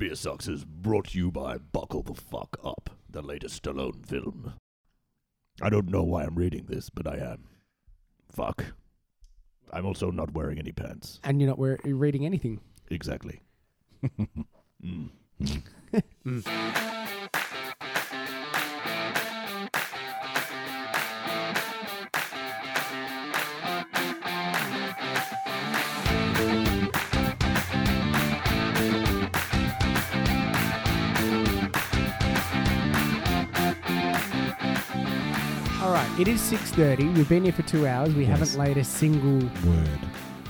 Beer Sucks is brought to you by Buckle the Fuck Up, the latest Stallone film. I don't know why I'm reading this, but I am. Fuck. I'm also not wearing any pants. And you're not wear- you're reading anything. Exactly. Mm. All it is 6.30. We've been here for two hours. We Yes. haven't laid a single... Word.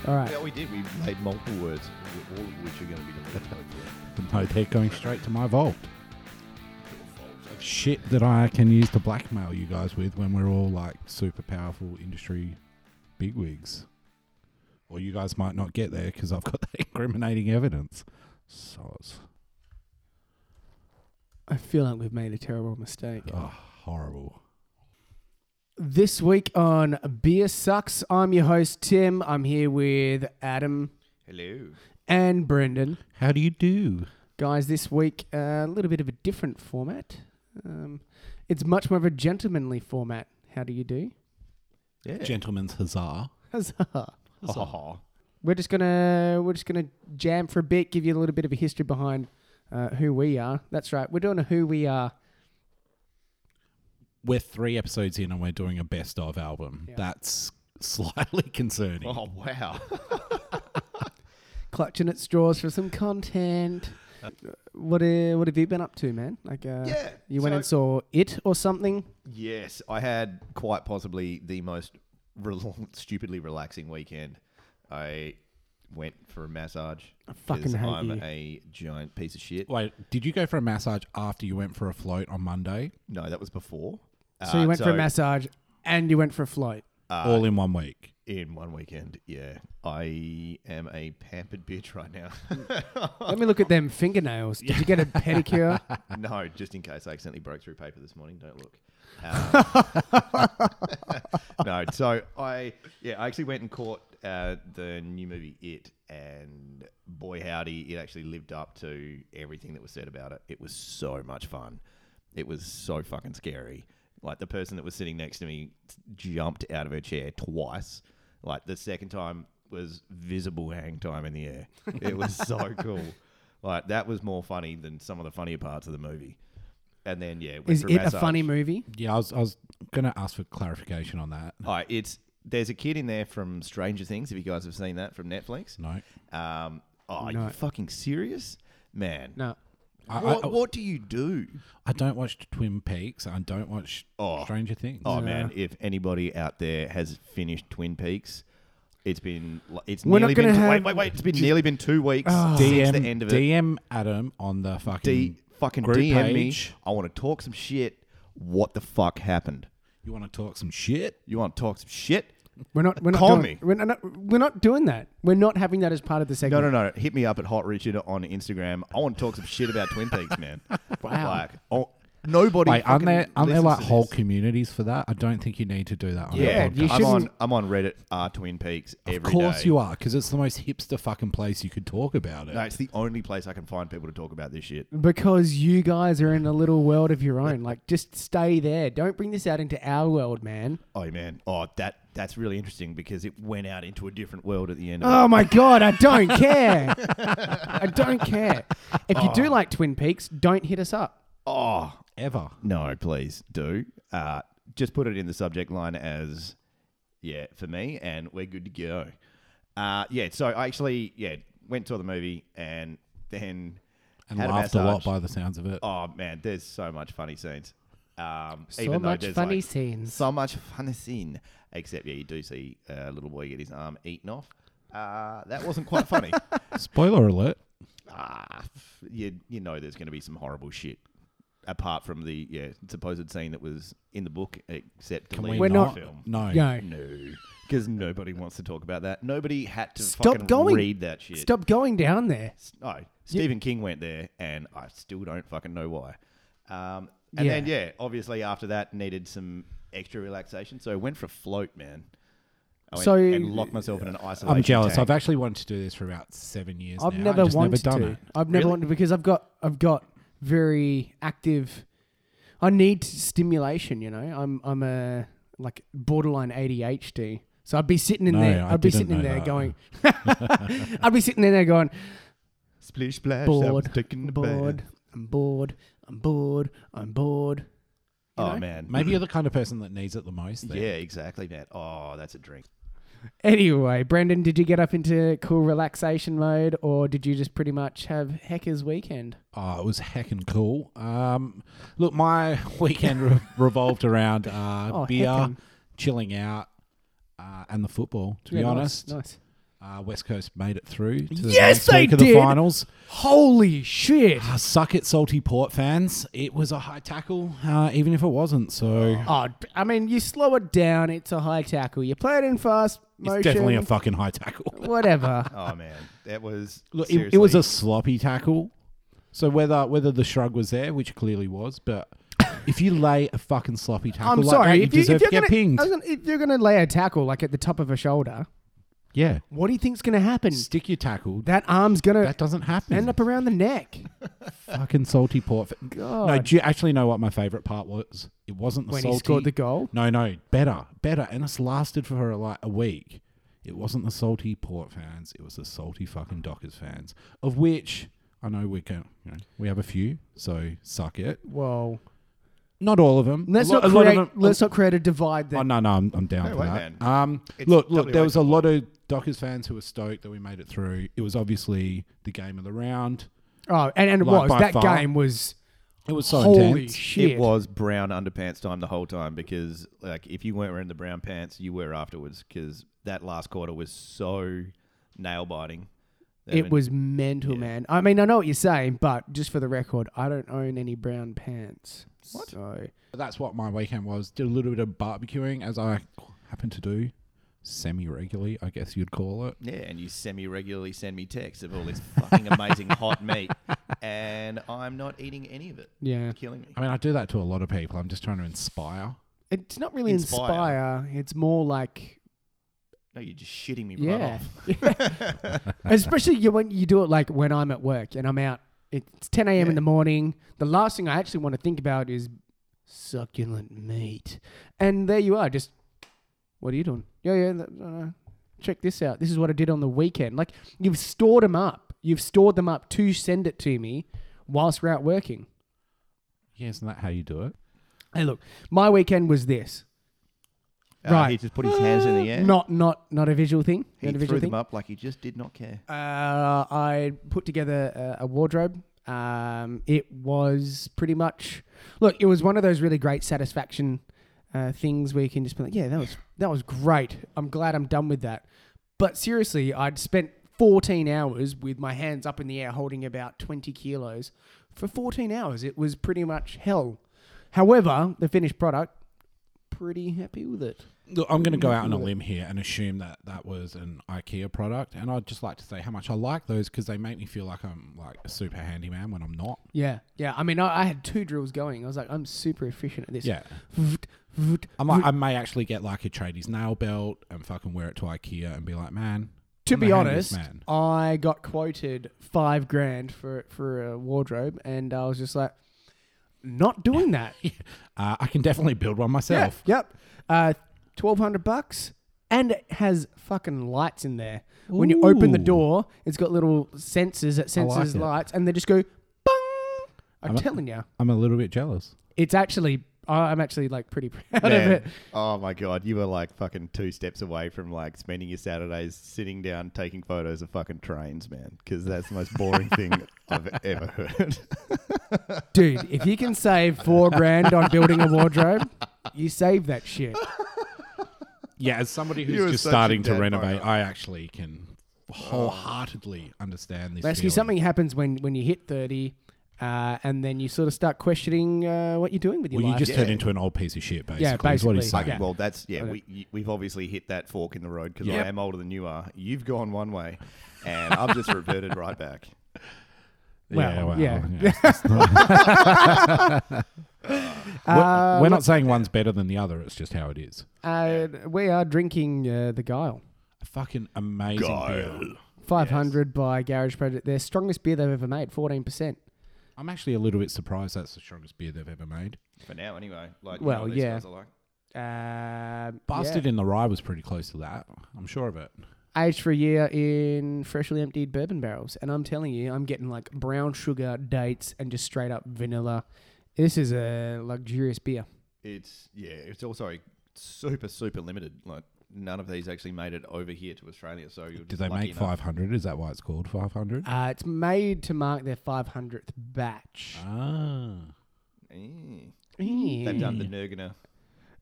All right. Yeah, we did. We made multiple words, all of which are going to be deleted. hopefully. No, they're going straight to my vault. Shit that I can use to blackmail you guys with when we're all like super powerful industry bigwigs. Or you guys might not get there because I've got the incriminating evidence. Soz. I feel like we've made a terrible mistake. Oh, horrible. This week on Beer Sucks, I'm your host, Tim. I'm here with Adam Hello. and Brendan. How do you do? Guys, this week, uh, a little bit of a different format. Um, it's much more of a gentlemanly format. How do you do? Yeah. Gentlemen's huzzah. Huzzah. Oh, We're just gonna we're just gonna jam for a bit, give you a little bit of a history behind uh, who we are. That's right. We're doing a who we are. We're three episodes in and we're doing a best of album. Yeah. That's slightly concerning. oh wow. clutching at straws for some content. What uh, what have you been up to, man? Like, uh, yeah. you went so- and saw it or something? Yes, I had quite possibly the most rel- stupidly relaxing weekend. I went for a massage. I fucking 'cause hate I'm you. a giant piece of shit. Wait, did you go for a massage after you went for a float on Monday? No, that was before. So you Uh, went for a massage and you went for a float. uh, All in one week. in one weekend. Yeah, I am a pampered bitch right now. Let me look at them fingernails. Did you get a pedicure? no, just in case I accidentally broke through paper this morning. Don't look. Um, no, so I yeah, I actually went and caught uh, the new movie It, and boy howdy, it actually lived up to everything that was said about it. It was so much fun. It was so fucking scary. Like the person that was sitting next to me jumped out of her chair twice. Like the second time was visible hang time in the air. It was so cool. Like that was more funny than some of the funnier parts of the movie. And then yeah, went Is for it a massage. funny movie? Yeah, I was, I was going to ask for clarification on that. All right, it's there's a kid in there from Stranger Things. If you guys have seen that from Netflix, No. um, oh, are No. you fucking serious, man? No. I, What, I, what do you do? I don't watch Twin Peaks. I don't watch Oh. Stranger Things. Oh Yeah. man, if anybody out there has finished Twin Peaks, it's been it's We're not nearly been gonna two- wait have- wait wait. It's been nearly been two weeks Oh. since DM, the end of it. DM Adam on the fucking. D fucking group DM page. me. I want to talk some shit. What the fuck happened? you want to talk some shit? You want to talk some shit? We're not. We're not Call doing, me. We're not, we're not doing that. We're not having that as part of the No, segment. no, no. No. Hit me up at Hot Richard on Instagram. I want to talk some shit about Twin Peaks, man. Wow. Like, oh, nobody. Wait, aren't fucking there aren't there listens like to whole this. communities for that? I don't think you need to do that on Yeah, a podcast. you I'm on. shouldn't- I'm on Reddit. R Twin Peaks every Of day. course you are, because it's the most hipster fucking place you could talk about it. No, it's the only place I can find people to talk about this shit. Because you guys are in a little world of your own. Like, just stay there. Don't bring this out into our world, man. Oh man. Oh, that that's really interesting because it went out into a different world at the end. Of Oh my god, I don't care. I don't care. If you do like Twin Peaks, don't hit us up. Oh Ever. no, please do. Uh, just put it in the subject line as yeah for me, and we're good to go. Uh, yeah. So I actually yeah went to the movie and then And had a laughed a lot massage. by the sounds of it. Oh man, there's so much funny scenes. Um, So even much there's, funny like, scenes. So much funny scene. Except yeah, you do see a little boy get his arm eaten off. Uh, that wasn't quite funny. Spoiler alert. Ah, you you know there's going to be some horrible shit. Apart from the yeah supposed scene that was in the book, except Can deleted we We're not- film. No. No. No, because nobody wants to talk about that. Nobody had to Stop fucking going. read that shit. Stop going down there. Oh, Stephen King went there, and I still don't fucking know why. Um, and Yeah. then yeah, obviously after that needed some extra relaxation, so went for a float, man. I So- and locked myself in an isolation. I'm jealous. tank. I've actually wanted to do this for about seven years. I've now. never I've just wanted never done to. it. I've never Really? wanted because I've got I've got very active. I need stimulation. You know, I'm I'm a like borderline ADHD. So I'd be sitting in No, there. I I'd be sitting in there that. going. I'd be sitting in there going Splish splash. bored, I'm taking the bored. bath. I'm bored. I'm bored. I'm bored. You Oh know? man, Maybe you're the kind of person that needs it the most. then. Yeah, exactly, man. Oh, that's a drink. Anyway, Brendan, did you get up into cool relaxation mode, or did you just pretty much have Hecker's weekend? Oh, it was heckin' cool. Um, look, my weekend re- revolved around uh, Oh, beer, heckin'. chilling out, uh, and the football. To be nice, honest, nice. Uh, West Coast made it through. To the Yes, they week of the did. finals. Holy shit! Uh, suck it, salty port fans. It was a high tackle, uh, even if it wasn't. So Oh, I mean, you slow it down. It's a high tackle. You play it in fast motion. it's definitely a fucking high tackle. whatever. Oh man, that was Look, it, it was a sloppy tackle. So whether whether the shrug was there, which clearly was, but if you lay a fucking sloppy tackle I'm like sorry. that, you if, you, deserve if you're to gonna, pinged. I gonna- if you're gonna lay a tackle like at the top of a shoulder, yeah, what do you think's gonna happen? stick your tackle. That arm's gonna That doesn't happen. end up around the neck. fucking salty port. fa- God. No, do you actually know what my favorite part was? It wasn't the when salty. he scored the goal. No, no, better, better, and it's lasted for like a week. It wasn't the salty Port fans; it was the salty fucking Dockers fans, of which I know we can. You know, we have a few, so suck it. Well, Not all of them. Let's not a of create. them- let's not create a divide. Then. Oh no, no, I'm, I'm down No for way, that. man. Um, It's look, look, there was a lot of Dockers fans who were stoked that we made it through. It was obviously the game of the round. Oh, and, and it Like, was by that far. game was It was so holy intense. shit. It was brown underpants time the whole time because, like, if you weren't wearing the brown pants, you were afterwards because that last quarter was so nail biting. It was mental, Yeah. man. I mean, I know what you're saying, but just for the record, I don't own any brown pants. What? So That's what my weekend was. Did a little bit of barbecuing, as I happen to do, semi regularly, I guess you'd call it. Yeah, and you semi regularly send me texts of all this fucking amazing hot meat, and I'm not eating any of it. yeah, Killing me. I mean, I do that to a lot of people. I'm just trying to inspire. it's not really Inspire. inspire. It's more like No, you're just shitting me yeah, right off. especially you when you do it like when I'm at work and I'm out. It's 10 a.m. in the morning. The last thing I actually want to think about is succulent meat, and there you are. Just what are you doing? Yeah, yeah. uh, check this out. This is what I did on the weekend. Like you've stored them up. You've stored them up to send it to me whilst we're out working. Yeah, isn't that how you do it? Hey, look, my weekend was this. Uh, Right. He just put his hands in the air. Not, not, not a visual thing. he Not a threw visual them up like he just did not care. Uh, I put together a, a wardrobe. Um, it was pretty much look. It was one of those really great satisfaction uh, things where you can just be like, yeah, that was that was great. I'm glad I'm done with that. But seriously, I'd spent 14 hours with my hands up in the air, holding about 20 kilos for 14 hours. It was pretty much hell. However, the finished product, pretty happy with it. Look, I'm going to go out on a limb here and assume that that was an IKEA product, and I'd just like to say how much I like those because they make me feel like I'm like a super handyman when I'm not. Yeah, yeah. I mean, I, I had two drills going. I was like, I'm super efficient at this. Yeah, I might. I may actually get like a tradies nail belt and fucking wear it to IKEA and be like, man. To I'm be the handiest honest, man. I got quoted five grand for for a wardrobe, and I was just like, not doing that. Uh, I can definitely build one myself. Yeah, yep. Uh, twelve hundred bucks, and it has fucking lights in there. When you open the Ooh. door, it's got little sensors that like senses it. lights, and they just go, bang. I'm, I'm a- telling you, I'm a little bit jealous. it's actually. I- I'm actually like pretty proud of it. Oh my god, you were like fucking two steps away from like spending your Saturdays sitting down taking photos of fucking trains, man. Because that's the most boring thing I've ever heard. Dude, if you can save four grand on building a wardrobe, you save that shit. Yeah, as somebody You who's just such a starting to dad renovate, boner. I actually can oh. wholeheartedly understand this. Basically, feeling. something happens when, when you hit 30, uh, and then you sort of start questioning uh, what you're doing with your Well, you just Yeah. turn into an old piece of shit, basically. Yeah, is what he's basically, saying. yeah. Well, that's yeah. Okay. We we've obviously hit that fork in the road because Yep. I am older than you are. You've gone one way, and I've just reverted right back. Well, well, yeah. it's just not- We're, Uh, we're not saying one's better than the other. It's just how it is. Uh, we are drinking uh, the Guile. A fucking amazing beer. Guile. 500 by Garage Project. Their strongest beer they've ever made, 14%. I'm actually a little bit surprised that's the strongest beer they've ever made. For now, anyway. Like, Well, you know these yeah. guys are like. Uh, Bastard yeah. in the Rye was pretty close to that. I'm sure of it. Aged for a year in freshly emptied bourbon barrels. And I'm telling you, I'm getting like brown sugar, dates, and just straight up vanilla. This is a luxurious beer. It's, yeah, it's also super, super limited. Like, none of these actually made it over here to Australia. So you're Did they lucky make 500? Is that why it's called 500? Uh, it's made to mark their 500th batch. ah. Eh. Yeah. They've done the Nurgner.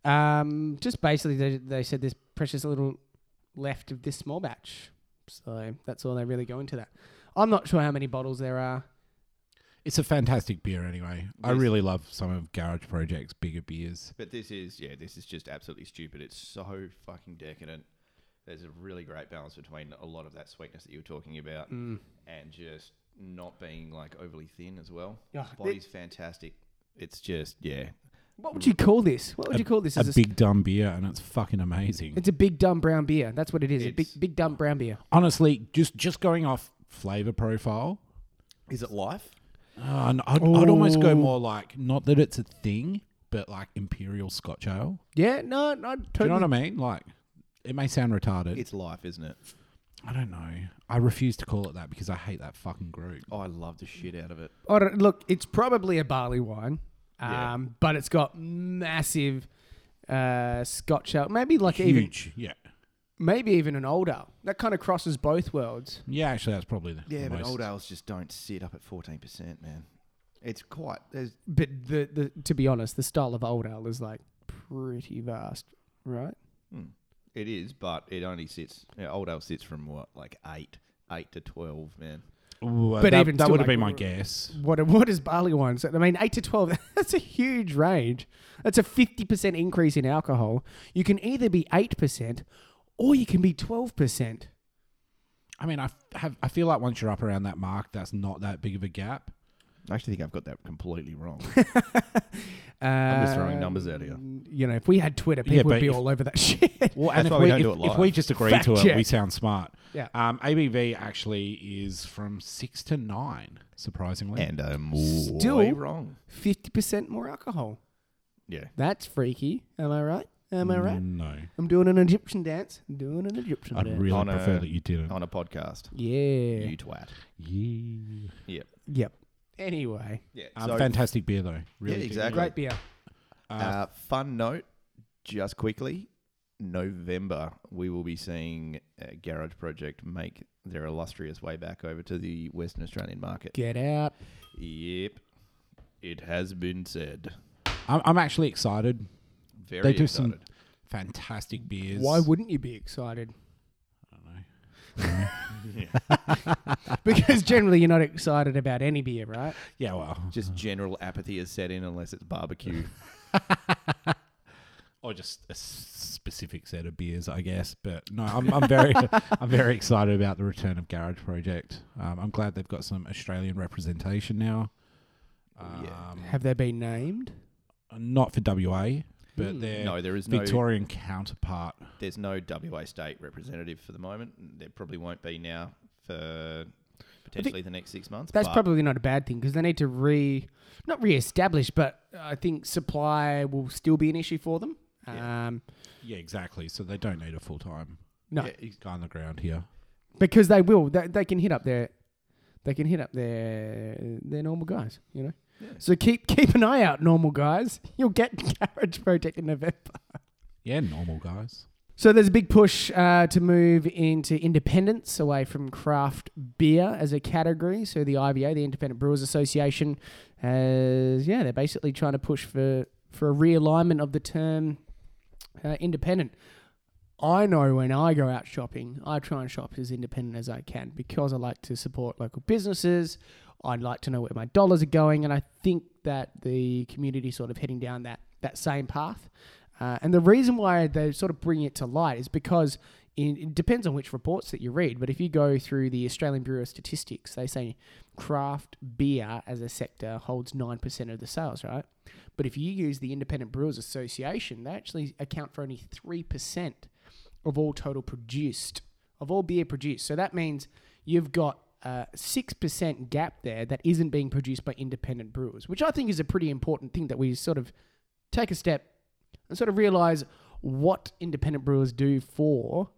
Um, just basically, they, they said there's precious little left of this small batch. So that's all they really go into that. I'm not sure how many bottles there are. It's a fantastic beer anyway. I Yes. really love some of Garage Project's bigger beers. But this is, yeah, this is just absolutely stupid. It's so fucking decadent. There's a really great balance between a lot of that sweetness that you were talking about Mm. and just not being like overly thin as well. Yeah, Body's fantastic. It's just, yeah. What would you call this? What would you call this? A As big dumb beer, and it's fucking amazing. It's a big dumb brown beer. That's what it is. A big It's- big dumb brown beer. Honestly, just just going off flavor profile, Is it life? Uh, and I'd, I'd almost go Oh. more like not that it's a thing, but like imperial Scotch ale. Yeah, no, no, totally. Do you know what I mean? Like, it may sound retarded. It's life, isn't it? I don't know. I refuse to call it that because I hate that fucking group. Oh, I love the shit out of it. I don't- look, it's probably a barley wine, um, Yeah. but it's got massive uh, Scotch ale. Maybe like even Huge, yeah, maybe even an old ale. That kind of crosses both worlds. yeah. Actually, that's probably the Yeah, the but most- old ales just don't sit up at 14%, man. It's quite, there's, But the, the to be honest, the style of old ale is like pretty vast, right? hmm, it is, but it only sits, yeah, old ale sits from what, like 8, 8 to 12, man. Ooh, uh, But that, even that still, would have like, been my guess. What what is barley wine? So, I mean, eight to twelve. That's a huge range. That's a fifty percent increase in alcohol. You can either be eight percent, or you can be twelve percent. I mean, I have. I feel like once you're up around that mark, that's not that big of a gap. I actually think I've got that completely wrong. I'm just throwing numbers out here. You know, if we had Twitter, people Yeah, would but be if- all over that shit. Well, and That's if why we we, don't if, do it if live. we just agree Fact to it, check. we sound smart. Yeah. Um, ABV actually is from six to nine, surprisingly. and I'm Still- way wrong. Fifty percent more alcohol. Yeah. That's freaky. Am I right? Am I right? No, I'm doing an Egyptian dance. I'm doing an Egyptian I'd dance. really On prefer a- that you didn't. On a podcast. yeah. You twat. Yeah. Yep. Yep. Anyway, Yeah. Um, so, fantastic beer though. Really Yeah, dig exactly. great beer. Uh, uh, fun note, just quickly, November, we will be seeing uh, Garage Project make their illustrious way back over to the Western Australian market. Get out. Yep. It has been said. I'm, I'm actually excited. Very They do excited. some fantastic beers. Why wouldn't you be excited? I don't know. because generally you're not excited about any beer, right? Yeah, well, Just general apathy has set in unless it's barbecue. or just a specific set of beers, I guess. But no, I'm, I'm very, I'm very excited about the return of Garage Project. Um, I'm glad they've got some Australian representation now. Um, Yeah. Have they been named? Not for WA, but Hmm. their no, there is no. Victorian counterpart. There's no WA state representative for the moment. There probably won't be now for potentially the next six months. That's probably not a bad thing because they need to re, not re-establish, but I think supply will still be an issue for them. Yeah. Um, Yeah, exactly. So they don't need a full time no, Yeah, guy on the ground here. because they will. They, they can hit up their, they can hit up their their normal guys. You know. Yeah. So keep keep an eye out, normal guys. You'll get Garage Project in November. Yeah, normal guys. So there's a big push uh, to move into independence away from craft beer as a category. So the IBA, the Independent Brewers Association, has yeah, they're basically trying to push for for a realignment of the term uh, independent. I know when I go out shopping, I try and shop as independent as I can because I like to support local businesses. I'd like to know where my dollars are going, and I think that the community sort of heading down that that same path. Uh, and the reason why they sort of bring it to light is because in, it depends on which reports that you read, but if you go through the Australian Bureau of Statistics, they say craft beer as a sector holds 9% of the sales, right? But if you use the Independent Brewers Association, they actually account for only 3% of all total produced, of all beer produced. So that means you've got a 6% gap there that isn't being produced by independent brewers, which I think is a pretty important thing that we sort of take a step and sort of realize what independent brewers do for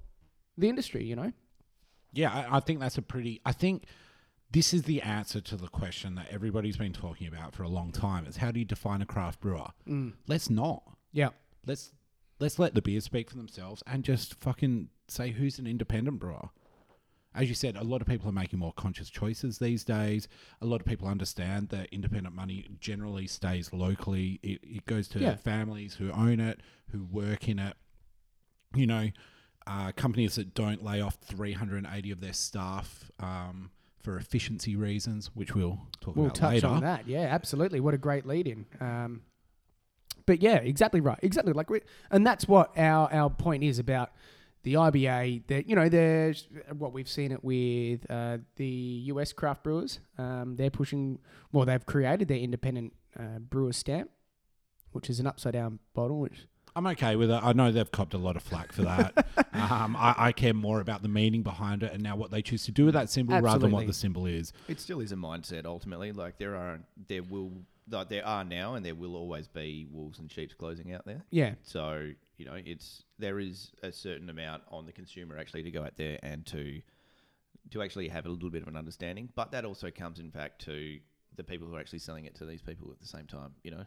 the industry, you know? Yeah, I, I think that's a pretty. I think this is the answer to the question that everybody's been talking about for a long time. Is how do you define a craft brewer? Mm. Let's not. Yeah. Let's let's let the beers speak for themselves and just fucking say who's an independent brewer. As you said, a lot of people are making more conscious choices these days. A lot of people understand that independent money generally stays locally. It, it goes to Yeah. families who own it, who work in it. You know, uh, companies that don't lay off 380 of their staff um, for efficiency reasons, which we'll talk We'll about touch later. on that. Yeah, absolutely. What a great lead in. Um, but yeah, exactly right. Exactly like we, and that's what our our point is about the IBA. That you know, there's what we've seen it with uh, the US craft brewers. Um, they're pushing. Well, they've created their independent uh, brewer stamp, which is an upside down bottle. Which I'm okay with it. I know they've copped a lot of flack for that. um, I, I care more about the meaning behind it and now what they choose to do with that symbol rather than what the symbol is. It still is a mindset ultimately. Like there are, there will, like there are now, and there will always be wolves and sheep's clothing out there. yeah, So you know, it's there is a certain amount on the consumer actually to go out there and to to actually have a little bit of an understanding. But that also comes in fact to the people who are actually selling it to these people at the same time. You know,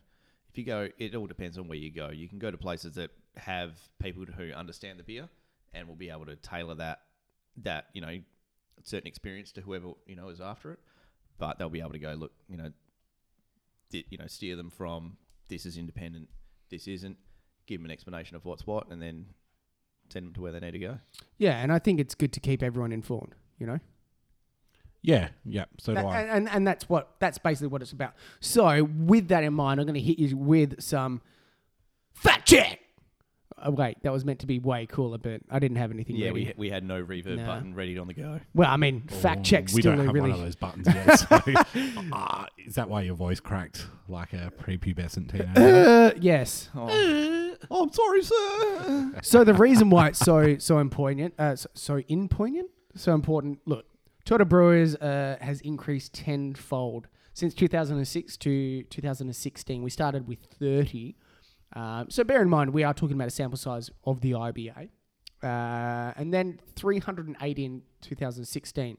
if you go, it all depends on where you go. You can go to places that have people who understand the beer and will be able to tailor that that you know certain experience to whoever you know is after it. But they'll be able to go look, you know, you know, steer them from this is independent, this isn't. Give them an explanation of what's what, and then send them to where they need to go. yeah, and I think it's good to keep everyone informed. You know. Yeah, yeah. So do I. and, and and that's what that's basically what it's about. So with that in mind, I'm going to hit you with some fact check. Oh, wait, that was meant to be way cooler, but I didn't have anything Yeah, ready. we, we had no reverb No. button ready on the go. well, I mean, fact Oh, check's We still don't have really. one of those buttons yet. So, Ah, is that why your voice cracked like a prepubescent teenager? Uh, yes. Oh, I'm sorry, sir. So the reason why it's so so important, uh, so, so in poignant, so important. Look, Toyota Brewers uh, has increased tenfold since 2006 to 2016. We started with 30. Um, so bear in mind, we are talking about a sample size of the IBA, uh, and then 380 in 2016.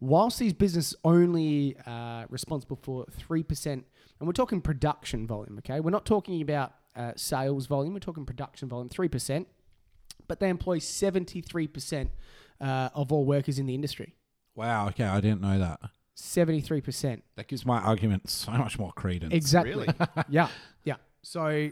Whilst these businesses only uh, responsible for three percent, and we're talking production volume, okay? We're not talking about uh, sales volume. We're talking production volume, three percent, but they employ 73 percent uh, of all workers in the industry. wow, okay, I didn't know that. 73 percent. That gives my argument so much more credence. Exactly. Really? yeah, yeah. So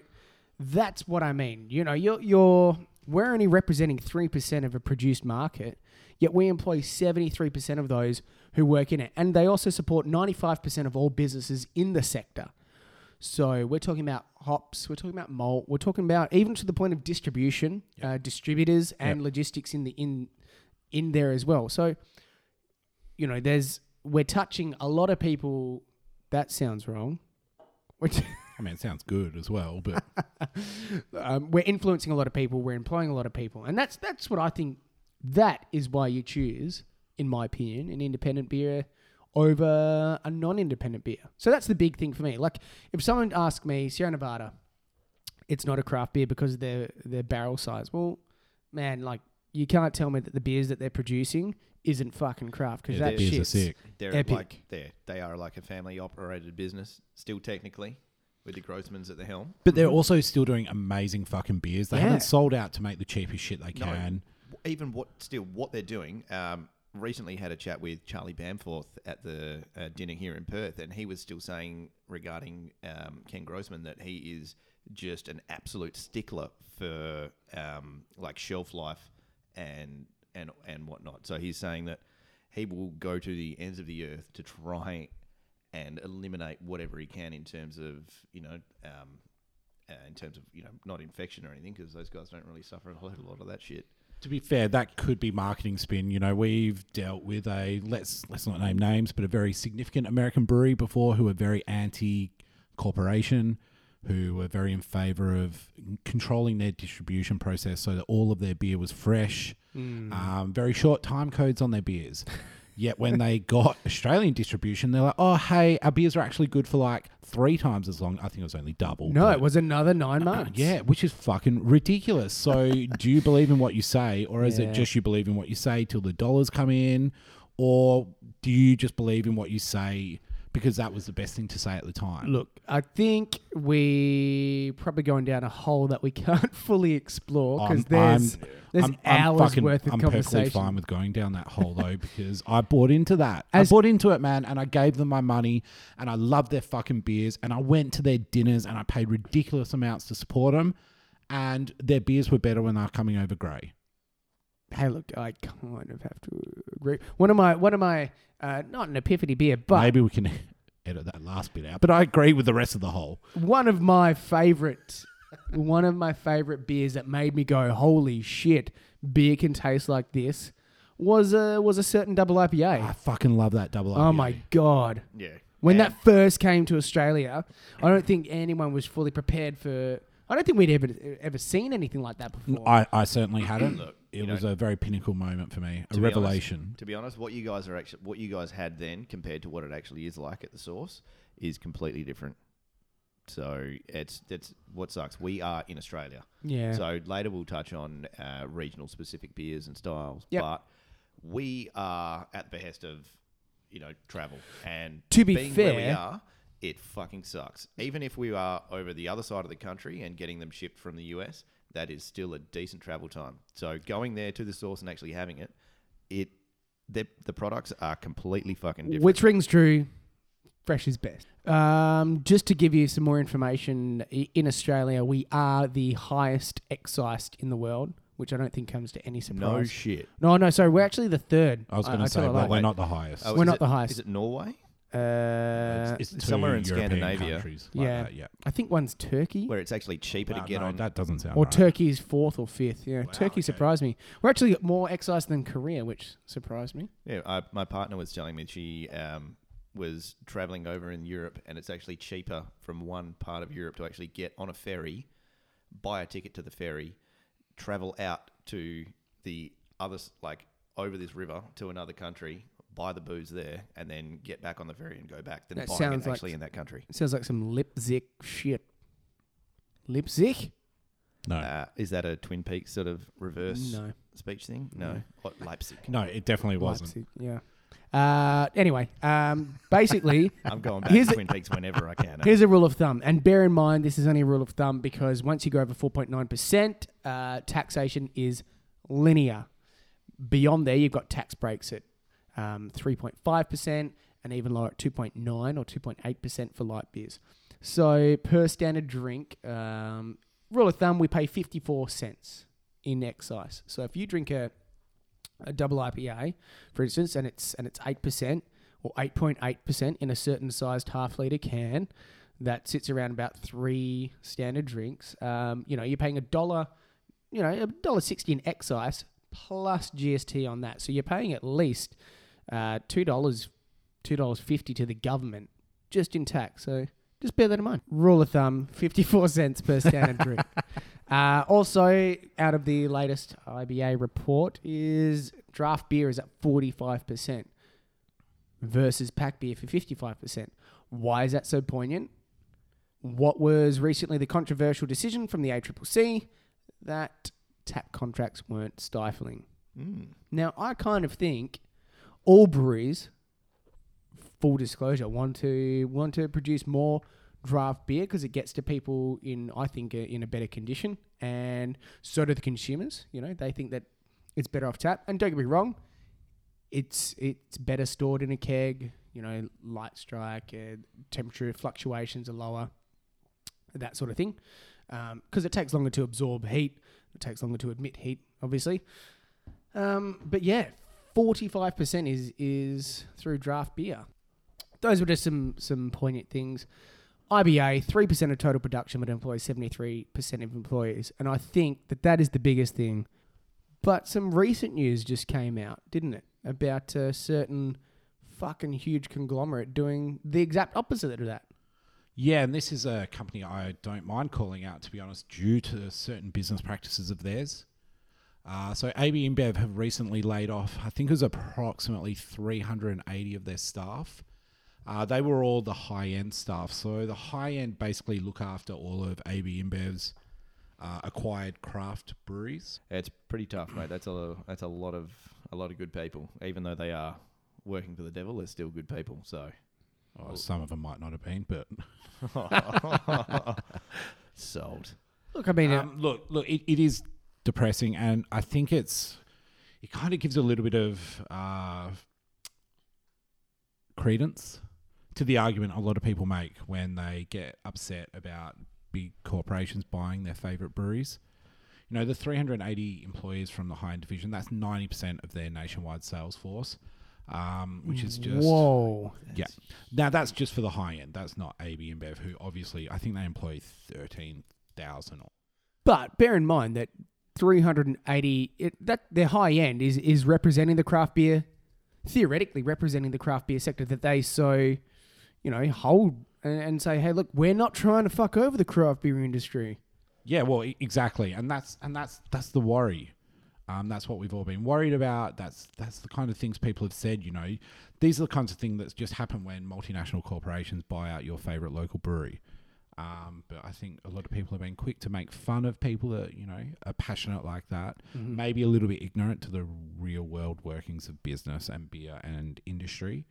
that's what I mean. You know, you're you're we're only representing three percent of a produced market, yet we employ seventy three percent of those who work in it, and they also support ninety five percent of all businesses in the sector. So we're talking about hops, we're talking about malt, we're talking about even to the point of distribution, uh, distributors and logistics in the in in there as well. So you know, there's we're touching a lot of people. That sounds wrong. Which I mean, it sounds good as well, but um, we're influencing a lot of people. We're employing a lot of people, and that's that's what I think. That is why you choose, in my opinion, an independent beer over a non-independent beer. So that's the big thing for me. Like if someone asked me, Sierra Nevada, it's not a craft beer because of their their barrel size. Well, man, like you can't tell me that the beers that they're producing isn't fucking craft because Yeah, that beers are shit's sick. They're Epic. like they they are like a family operated business still technically with the Grossmans at the helm. but they're also still doing amazing fucking beers. They Yeah. haven't sold out to make the cheapest shit they No. can. Even what still what they're doing. Um, recently had a chat with Charlie Bamforth at the uh, dinner here in Perth, and he was still saying regarding um, Ken Grossman that he is just an absolute stickler for um, like shelf life and and and whatnot. So he's saying that he will go to the ends of the earth to try and eliminate whatever he can in terms of you know um, uh, in terms of you know not infection or anything because those guys don't really suffer a whole lot of that shit. To be fair, that could be marketing spin. You know, we've dealt with a let's let's not name names, but a very significant American brewery before who are very anti corporation, who were very in favor of controlling their distribution process so that all of their beer was fresh. Um, very short time codes on their beers. Yet when they got Australian distribution, they're like, "Oh, hey, our beers are actually good for like three times as long." I think it was only double. No, but- it was another nine uh, months. yeah, which is fucking ridiculous. So, do you believe in what you say, or is Yeah. it just you believe in what you say till the dollars come in, or do you just believe in what you say because that was the best thing to say at the time? Look, I think we probably going down a hole that we can't fully explore because I'm- there's I'm- there's I'm, I'm hours fucking- worth of I'm perfectly conversation. fine with going down that hole though because I bought into that. As- I bought into it, man, and I gave them my money, and I loved their fucking beers, and I went to their dinners, and I paid ridiculous amounts to support them, and their beers were better when they were coming over grey. Hey, look, I kind of have to agree. One of my one of my uh, not an epiphany beer, but Maybe we can edit that last bit out, but I agree with the rest of the whole. one of my favorite one of my favorite beers that made me go holy shit beer can taste like this was a was a certain double IPA. I fucking love that double. IPA. Oh my god. Yeah. When And- that first came to Australia, I don't think anyone was fully prepared for I don't think we'd ever ever seen anything like that before. I, I certainly hadn't. Look, it you know- was a very pinnacle moment for me, a To be honest- revelation. To be honest, what you guys are actually, what you guys had then compared to what it actually is like at the source is completely different. So it's that's what sucks. We are in Australia, yeah. so later we'll touch on uh, regional specific beers and styles. Yep. But we are at the behest of you know travel, and To be being where we are, it fucking sucks. Even if we are over the other side of the country and getting them shipped from the US, that is still a decent travel time. So going there to the source and actually having it, it the the products are completely fucking different. Which rings true. Fresh is best. Um, just to give you some more information, in Australia, we are the highest excised in the world, which I don't think comes to any surprise. no shit. No, no, sorry, we're actually the third. I was going to say, but lie. we're not the highest. Oh, We're not it- the highest. Is it Norway? Uh, it's, it's somewhere in European Scandinavia. countries like Yeah. that, yeah. I think one's Turkey. Where it's actually cheaper Wow, to get no, on. that doesn't sound Or right. Turkey's fourth or fifth. Yeah, Wow, Turkey okay. surprised me. We're actually more excised than Korea, which surprised me. Yeah, I, my partner was telling me she um, was traveling over in Europe, and it's actually cheaper from one part of Europe to actually get on a ferry, buy a ticket to the ferry, travel out to the other, s- like over this river to another country, buy the booze there, and then get back on the ferry and go back. Than That buying sounds it like- actually in that country. It sounds like some Lipzig shit. Lipzig? No. Uh, is that a Twin Peaks sort of reverse No. speech thing? No, No. What, Leipzig. no, it definitely wasn't. Leipzig, yeah. Uh, anyway, um, basically, I'm going back Here's to a- Twin Peaks whenever I can. eh? here's a rule of thumb, and bear in mind this is only a rule of thumb because once you go over 4.9%, uh, taxation is linear. Beyond there, you've got tax breaks at um, 3.5% and even lower at 2.9 or 2.8% for light beers. So per standard drink, um, rule of thumb, we pay 54 cents in excise. So if you drink a a double IPA, for instance, and it's and it's eight percent or eight point eight percent in a certain sized half liter can, that sits around about three standard drinks. Um, you know, you're paying a dollar, you know, a dollar sixty in excise plus GST on that. So you're paying at least uh, two dollars, two dollars fifty to the government just in tax. So just bear that in mind. Rule of thumb: fifty-four cents per standard drink. Uh, also, out of the latest IBA report, is draft beer is at forty-five percent versus pack beer for fifty-five percent. Why is that so poignant? What was recently the controversial decision from the ACCC that tap contracts weren't stifling? Mm. Now, I kind of think all breweries, full disclosure, want to want to produce more draft beer because it gets to people in, I think, in a better condition, and so do the consumers. You know, they think that it's better off tap. And don't get me wrong, it's it's better stored in a keg. You know, light strike, uh, temperature fluctuations are lower, that sort of thing, because it takes longer to absorb heat. It takes longer to emit heat, obviously. Um, but yeah, forty-five percent is is through draft beer. Those were just some some poignant things. IBA three percent of total production, but employs seventy-three percent of employees, and I think that that is the biggest thing. But some recent news just came out, didn't it? About a certain fucking huge conglomerate doing the exact opposite of that. Yeah, and this is a company I don't mind calling out, to be honest, due to certain business practices of theirs. Uh, so AB InBev have recently laid off, I think it was approximately 380 of their staff. Uh, they were all the high end staff. So the high end basically look after all of AB InBev's uh, acquired craft breweries. It's pretty tough, mate. That's a that's a lot of a lot of good people. Even though they are working for the devil, they're still good people. So Oh, some of them might not have been, but sold. Look, I mean, um, look, look, it, it is depressing, and I think it's it kind of gives a little bit of uh, credence to the argument a lot of people make when they get upset about big corporations buying their favorite breweries. You know, the 380 employees from the high end division, that's 90% of their nationwide sales force, um, which is just. whoa. Yeah. Now, that's just for the high end. That's not AB InBev, who obviously, I think they employ 13,000 or But bear in mind that 380 it, that their high end is is representing the craft beer theoretically representing the craft beer sector that they so you know hold and, and say hey look we're not trying to fuck over the craft beer industry Yeah, well, exactly, and that's and that's that's the worry. Um, that's what we've all been worried about. That's that's the kind of things people have said. You know, these are the kinds of things that just happen when multinational corporations buy out your favorite local brewery. Um, but I think a lot of people have been quick to make fun of people that you know are passionate like that, maybe a little bit ignorant to the real world workings of business and beer and industry.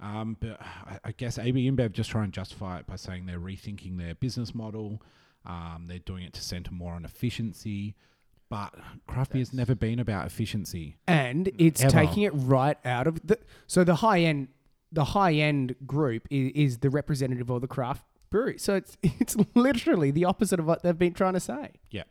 Um, but I, I guess AB InBev just try and justify it by saying they're rethinking their business model. Um, they're doing it to center more on efficiency. But craft beer's never been about efficiency. and it's Ever. taking it right out of the so the high end the high end group is, is the representative of the craft brewery so it's it's literally the opposite of what they've been trying to say Yeah,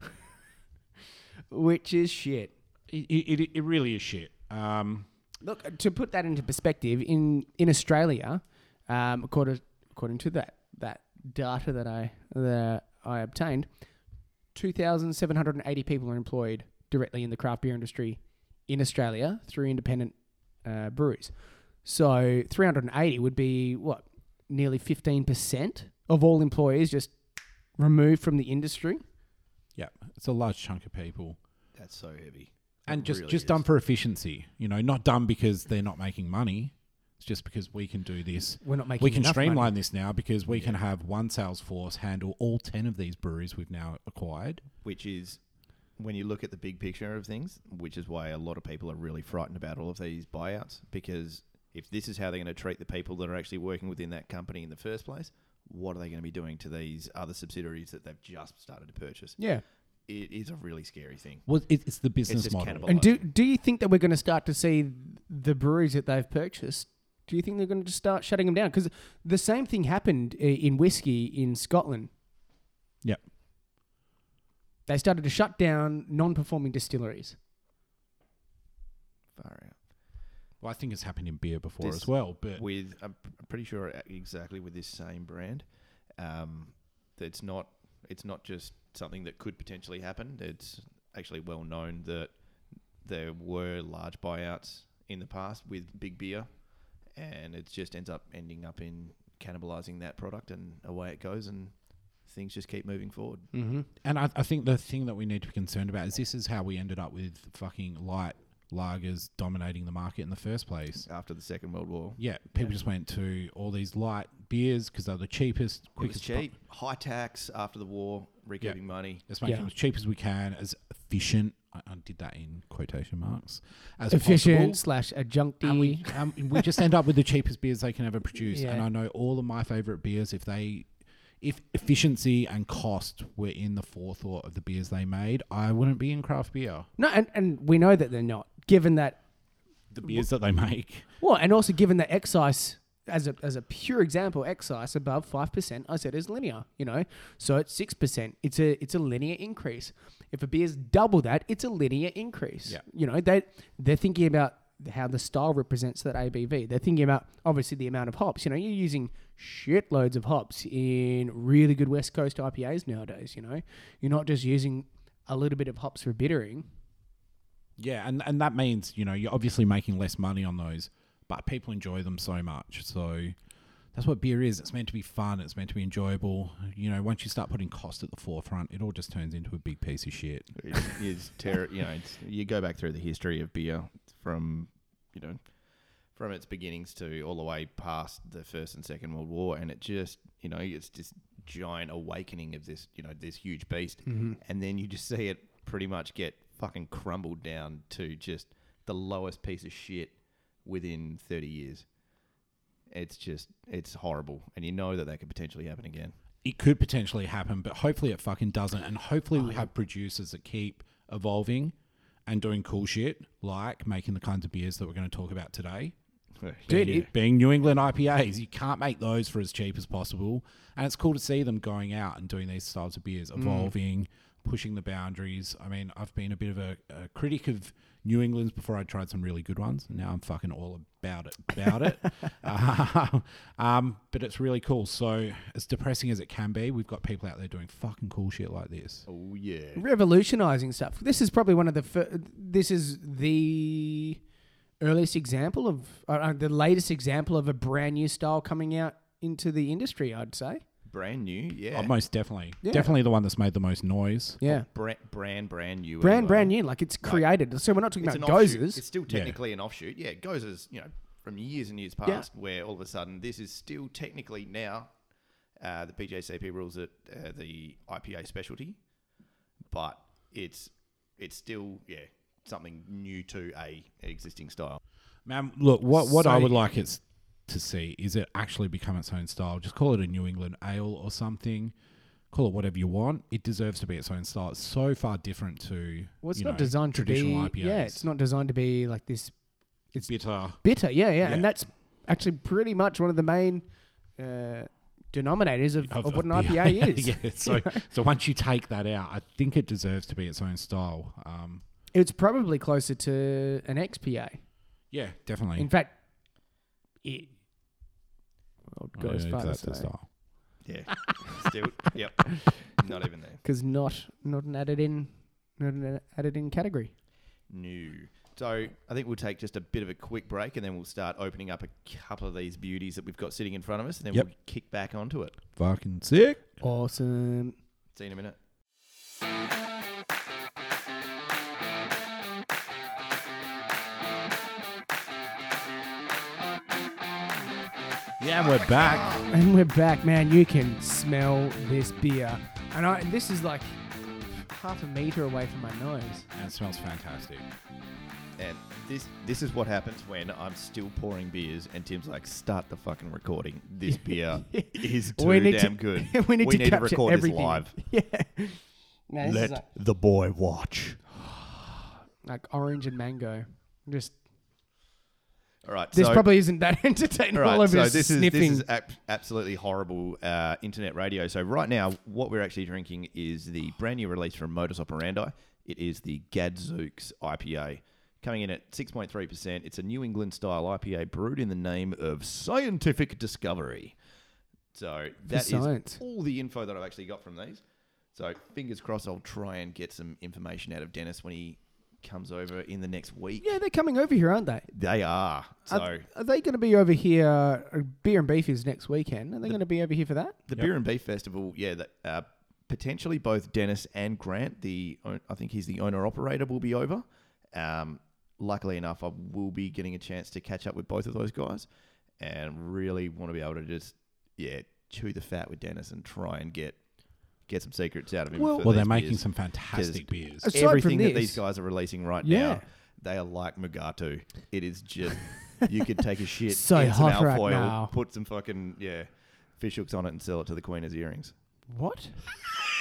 which is shit it, it, it really is shit. Um, Look, to put that into perspective, in in Australia, um, according according to that that data that I that I obtained, two thousand seven hundred and eighty people are employed directly in the craft beer industry in Australia through independent uh, breweries. So three hundred and eighty would be what nearly fifteen percent of all employees just removed from the industry. yeah, it's a large chunk of people. That's so heavy. and It just really just is. done for efficiency. You know, not done because they're not making money. It's just because we can do this. We're not making. we can streamline money. this now because we can have one sales force handle all ten of these breweries we've now acquired. which is when you look at the big picture of things, which is why a lot of people are really frightened about all of these buyouts. Because if this is how they're going to treat the people that are actually working within that company in the first place, what are they going to be doing to these other subsidiaries that they've just started to purchase? Yeah. It is a really scary thing. Well, it, it's the business just model. cannibal- And do do you think that we're going to start to see the breweries that they've purchased? Do you think they're going to just start shutting them down? Because the same thing happened i- in whiskey in Scotland. Yep. They started to shut down non-performing distilleries. Far out. Well, I think it's happened in beer before This- as well. But With I'm pretty sure exactly with this same brand, um, it's not it's not just something that could potentially happen. It's actually well known that there were large buyouts in the past with big beer, and it just ends up ending up in cannibalizing that product, and away it goes, and things just keep moving forward. Mm-hmm. and I, I think the thing that we need to be concerned about is this is how we ended up with fucking light lagers dominating the market in the first place. After the Second World War, Yeah, people just went to all these light beers because they're the cheapest, it was quickest, cheap, high tax after the war, recouping money. Let's make Yeah. them as cheap as we can, as efficient. I, I did that in quotation marks. As Efficient possible. slash adjuncty. And we, um, we just end up with the cheapest beers they can ever produce. And I know all of my favorite beers, if they, if efficiency and cost were in the forethought of the beers they made, I wouldn't be in craft beer. no, and, and we know that they're not. Given that, The beers that they make. well, and also given that excise as a as a pure example, excise above five percent, I said is linear. You know, so it's six percent. It's a it's a linear increase. If a beer's double that, it's a linear increase. Yeah. You know, they they're thinking about how the style represents that ABV. They're thinking about obviously the amount of hops. You know, you're using shitloads of hops in really good West Coast IPAs nowadays. You know, you're not just using a little bit of hops for bittering. Yeah, and and that means you know you're obviously making less money on those, but people enjoy them so much. So that's what beer is. It's meant to be fun. It's meant to be enjoyable. You know, once you start putting cost at the forefront, it all just turns into a big piece of shit. It is terror. You know, it's, you go back through the history of beer from, you know, from its beginnings to all the way past the First and Second World War, and it just, you know, it's this giant awakening of this, you know, this huge beast, mm-hmm. and then you just see it pretty much get fucking crumbled down to just the lowest piece of shit within thirty years. It's just, it's horrible, and you know that that could potentially happen again. It could potentially happen, but hopefully it fucking doesn't. And hopefully we have producers that keep evolving and doing cool shit, like making the kinds of beers that we're going to talk about today. Dude, being, it- being New England IPAs, you can't make those for as cheap as possible. And it's cool to see them going out and doing these styles of beers, Mm. evolving, pushing the boundaries. I mean, I've been a bit of a, a critic of New England's before I tried some really good ones. And now I'm fucking all about it. About it. Uh, um, but it's really cool. So, as depressing as it can be, we've got people out there doing fucking cool shit like this. Oh yeah, revolutionizing stuff. This is probably one of the. Fir- this is the earliest example of uh, uh, the latest example of a brand new style coming out into the industry. I'd say. Brand new. Yeah, Oh, most definitely. Yeah. Definitely the one that's made the most noise. Yeah. brand, brand, brand new. Brand anyway. brand new, like it's Like, created. So we're not talking It's an about offshoot. gozers. It's still Yeah. technically an offshoot. Yeah, gozers, you know, from years and years Yeah. past, where all of a sudden this is still technically now uh, the BJCP rules it uh, the IPA specialty, but it's it's still yeah something new to a existing style. Man, look, what what I would like it to see is it actually become its own style. Just call it a New England ale or something. Call it whatever you want. It deserves to be its own style. It's so far different to well, it's not know, designed to be. traditional IPAs. Yeah, it's not designed to be like this It's bitter. bitter. Yeah, yeah, Yeah. and that's actually pretty much one of the main uh, denominators of, of, what an. IPA is. yeah. So so once you take that out, I think it deserves to be its own style. Um, It's probably closer to an XPA. yeah, definitely. In fact, it. I'll Oh, go as yeah, far as that's the say style. Yeah, still yep, not even there. because not not an added in, not an added in category. New. So I think we'll take just a bit of a quick break, and then we'll start opening up a couple of these beauties that we've got sitting in front of us, and then Yep. we'll kick back onto it. Fucking sick. Awesome. See you in a minute. Yeah, we're back. And we're back, man. You can smell this beer, and I this is like half a meter away from my nose. And it smells fantastic. And this this is what happens when I'm still pouring beers and Tim's like, start the fucking recording. This beer is too we need damn to, good. we need to capture record everything. this live. Yeah. Man, this is like, the boy watch. like orange and mango. Just All right. this so, probably isn't that entertaining. all All right, of so this is sniffing. this is ab- absolutely horrible uh, internet radio. So right now, what we're actually drinking is the brand new release from Modus Operandi. It is the Gadzooks IPA, coming in at 6.3%. It's a New England style IPA brewed in the name of scientific discovery. So that is all the info that I've actually got from these. So fingers crossed, I'll try and get some information out of Dennis when he comes over in the next week. yeah, they're coming over here, aren't they? They are. So Are, are they going to be over here? Uh, Beer and Beef is next weekend. Are they going to be over here for that? The Yep. Beer and Beef Festival, yeah, that, uh, potentially both Dennis and Grant, the I think he's the owner operator, will be over. Um, luckily enough, I will be getting a chance to catch up with both of those guys, and really want to be able to just yeah chew the fat with Dennis and try and get get some secrets out of him. Well- for Well, they're these making beers. some fantastic beers. Aside from Everything that these guys are releasing right Yeah. now, they are like Mugatu. It is just you could take a shit So in some hot right alfoil, now. put some fucking yeah fish hooks on it, and sell it to the queen as earrings. What?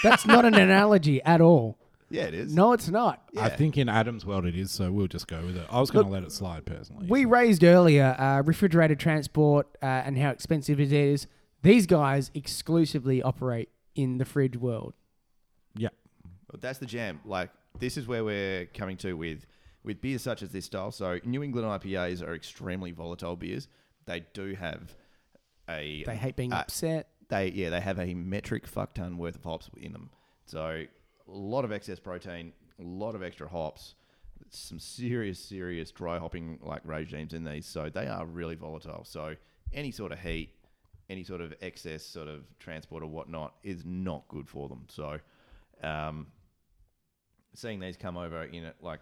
That's not an analogy at all. Yeah, it is. No, it's not. I think in Adam's world it is, so we'll just go with it. I was going to let it slide personally. We raised earlier uh, refrigerated transport uh, and how expensive it is. These guys exclusively operate in the fridge world. yeah, But that's the jam. Like this is where we're coming to with with beers such as this style. So New England IPAs are extremely volatile beers. They do have a They hate being uh, upset. they yeah they have a metric fuck ton worth of hops in them. So a lot of excess protein, a lot of extra hops. some serious, serious dry hopping like regimes in these, so they are really volatile. So any sort of heat, any sort of excess sort of transport or whatnot is not good for them. So, um, seeing these come over in it, like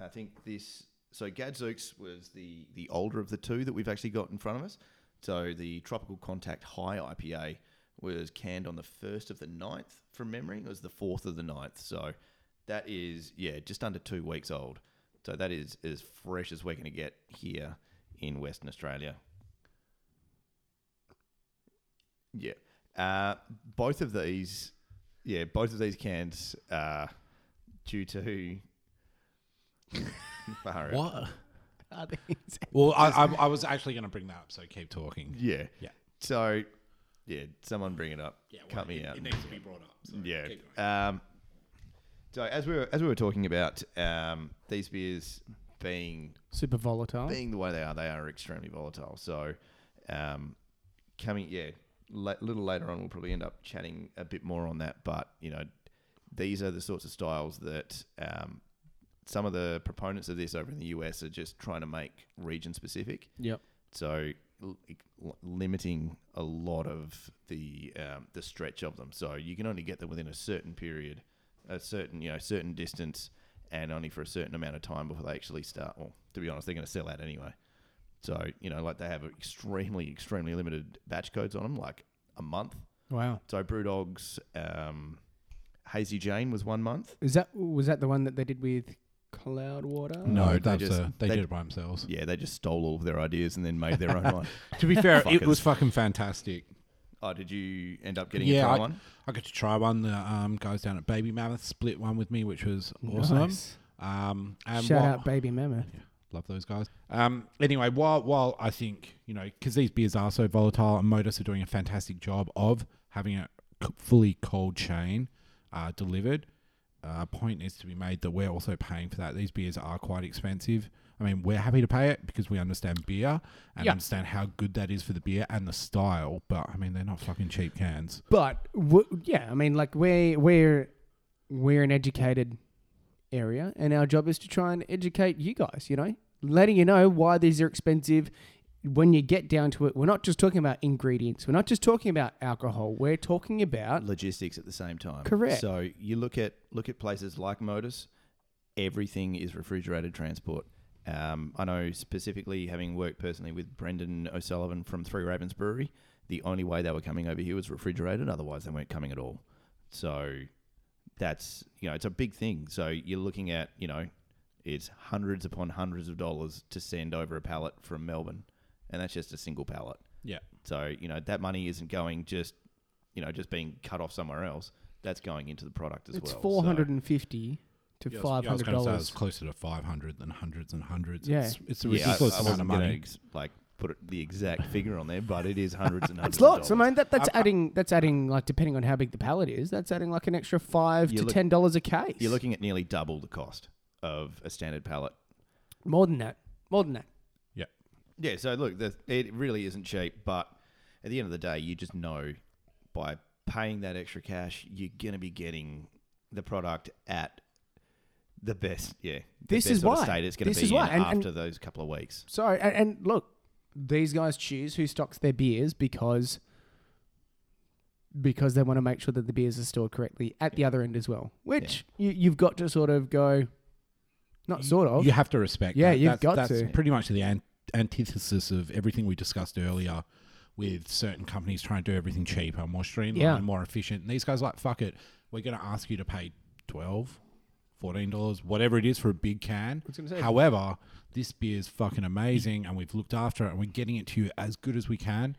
I think this. So Gadzooks was the the older of the two that we've actually got in front of us. So the Tropical Contact High IPA was canned on the first of the 9th from memory. It was the fourth of the 9th. So that is yeah, just under two weeks old. So that is as fresh as we're going to get here in Western Australia. Yeah, uh, both of these, yeah, both of these cans, uh, due to Far out. What? Are these- Well, I, I, I was actually going to bring that up, so keep talking. Yeah. Yeah. So, yeah, someone bring it up. Yeah. Cut me out. It needs to be brought up. so yeah. keep going. Um, so as we were as we were talking about um, these beers being Super volatile. being the way they are, they are extremely volatile. So, um, coming yeah, a little later on, we'll probably end up chatting a bit more on that. But you know, these are the sorts of styles that um, some of the proponents of this over in the US are just trying to make region specific. Yep. So l- l- limiting a lot of the um, the stretch of them. So you can only get them within a certain period, a certain you know certain distance, and only for a certain amount of time before they actually start. Well, to be honest, they're going to sell out anyway. So you know, like they have extremely extremely limited batch codes on them, like a month. Wow. So Brewdog's um, Hazy Jane was one month. Is that was that the one that they did with Cloudwater? No, No, they just- uh, they, they- did it by themselves. Yeah, they just stole all of their ideas and then made their own one. To be fair, it was fucking fantastic. Oh, did you end up getting Yeah, a try I- one? I got to try one. The um, guys down at Baby Mammoth split one with me, which was awesome. Nice. Um, and Shout while- out Baby Mammoth. Love those guys. Um, anyway, while while I think you know because these beers are so volatile, and Modus are doing a fantastic job of having a fully cold chain uh, delivered. Uh, point needs to be made that we're also paying for that. These beers are quite expensive. I mean, we're happy to pay it because we understand beer and Yeah. understand how good that is for the beer and the style. But I mean, they're not fucking cheap cans. But w- yeah, I mean, like we we're we're an educated area, and our job is to try and educate you guys. You know, letting you know why these are expensive. When you get down to it, we're not just talking about ingredients. We're not just talking about alcohol. We're talking about logistics at the same time. Correct. So you look at look at places like Modus, everything is refrigerated transport. Um, I know specifically, having worked personally with Brendan O'Sullivan from Three Ravens Brewery, the only way they were coming over here was refrigerated. Otherwise, they weren't coming at all. So that's you know it's a big thing. So you're looking at you know it's hundreds upon hundreds of dollars to send over a pallet from Melbourne, and that's just a single pallet. Yeah. So you know that money isn't going just you know just being cut off somewhere else. That's going into the product as well. it's well. four hundred and fifty to Yeah, I was- five yeah, I was gonna say It's closer to five hundred than hundreds and hundreds. Yeah. It's, it's a So, yeah, I, I amount of money. to ex- like put the exact figure on there, but it is hundreds and hundreds. It's lots. I Of dollars. mean, that, that's I- I- adding. That's adding like depending on how big the pallet is. That's adding like an extra five to look- ten dollars a case. You're looking at nearly double the cost of a standard pallet. more than that. More than that. Yeah, Yeah. so look, the, it really isn't cheap, but at the end of the day, you just know by paying that extra cash, you're going to be getting the product at the best, yeah. the This best is sort of why. state it's going This to be is why. in And- and- after those couple of weeks. Sorry, and, and look, these guys choose who stocks their beers because because they want to make sure that the beers are stored correctly at the other end as well. Which you, you've got to sort of go, not sort of. You have to respect. Yeah, that. you've that's, got that's to. pretty much the an- antithesis of everything we discussed earlier. With certain companies trying to do everything cheaper, more streamlined, Yeah. more efficient. And these guys like, fuck it, we're going to ask you to pay 12 $14, whatever it is for a big can. was gonna say- However, this beer is fucking amazing and we've looked after it and we're getting it to you as good as we can.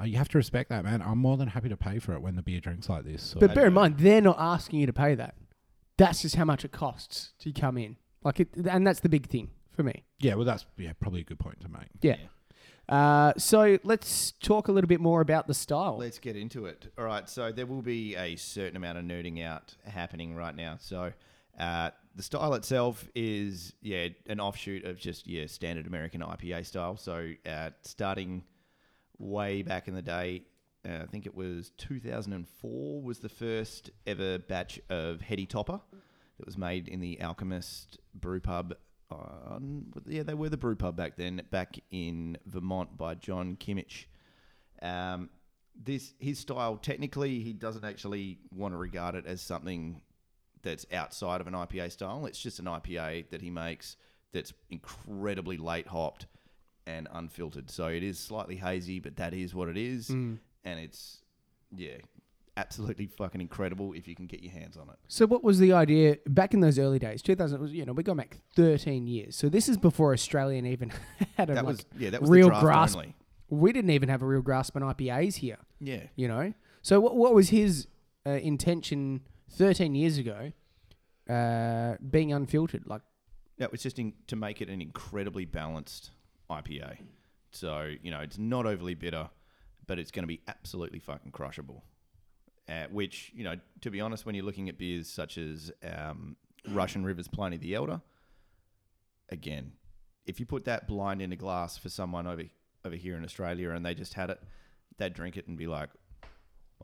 Uh, you have to respect that, man. I'm more than happy to pay for it when the beer drinks like this. So but bear in mind, they're not asking you to pay that. That's just how much it costs to come in. Like, it, and that's the big thing for me. yeah, well, that's yeah, probably a good point to make. Yeah. Uh, so let's talk a little bit more about the style. Let's get into it. All right, so there will be a certain amount of nerding out happening right now. So uh, the style itself is yeah an offshoot of just yeah standard American IPA style. So uh, starting way back in the day, uh, I think it was 2004 was the first ever batch of Heady Topper that was made in the Alchemist Brew Pub. On, yeah, they were the brew pub back then, back in Vermont by John Kimmich. Um, this his style technically he doesn't actually want to regard it as something that's outside of an IPA style. It's just an IPA that he makes that's incredibly late hopped and unfiltered. So it is slightly hazy, but that is what it is. Mm. and it's yeah, absolutely fucking incredible if you can get your hands on it. So what was the idea back in those early days? 2000 was you know we go back 13 years. So this is before Australian even had a That like, was yeah, that was real grasp. only. we didn't even have a real grasp on IPAs here. Yeah, You know. So what what was his uh, intention 13 years ago? Uh, being unfiltered, like that was just in, to make it an incredibly balanced IPA. So you know, it's not overly bitter, but it's going to be absolutely fucking crushable. Uh, which you know, to be honest, when you're looking at beers such as um, Russian River's Pliny the Elder, again, if you put that blind in a glass for someone over over here in Australia and they just had it, they'd drink it and be like,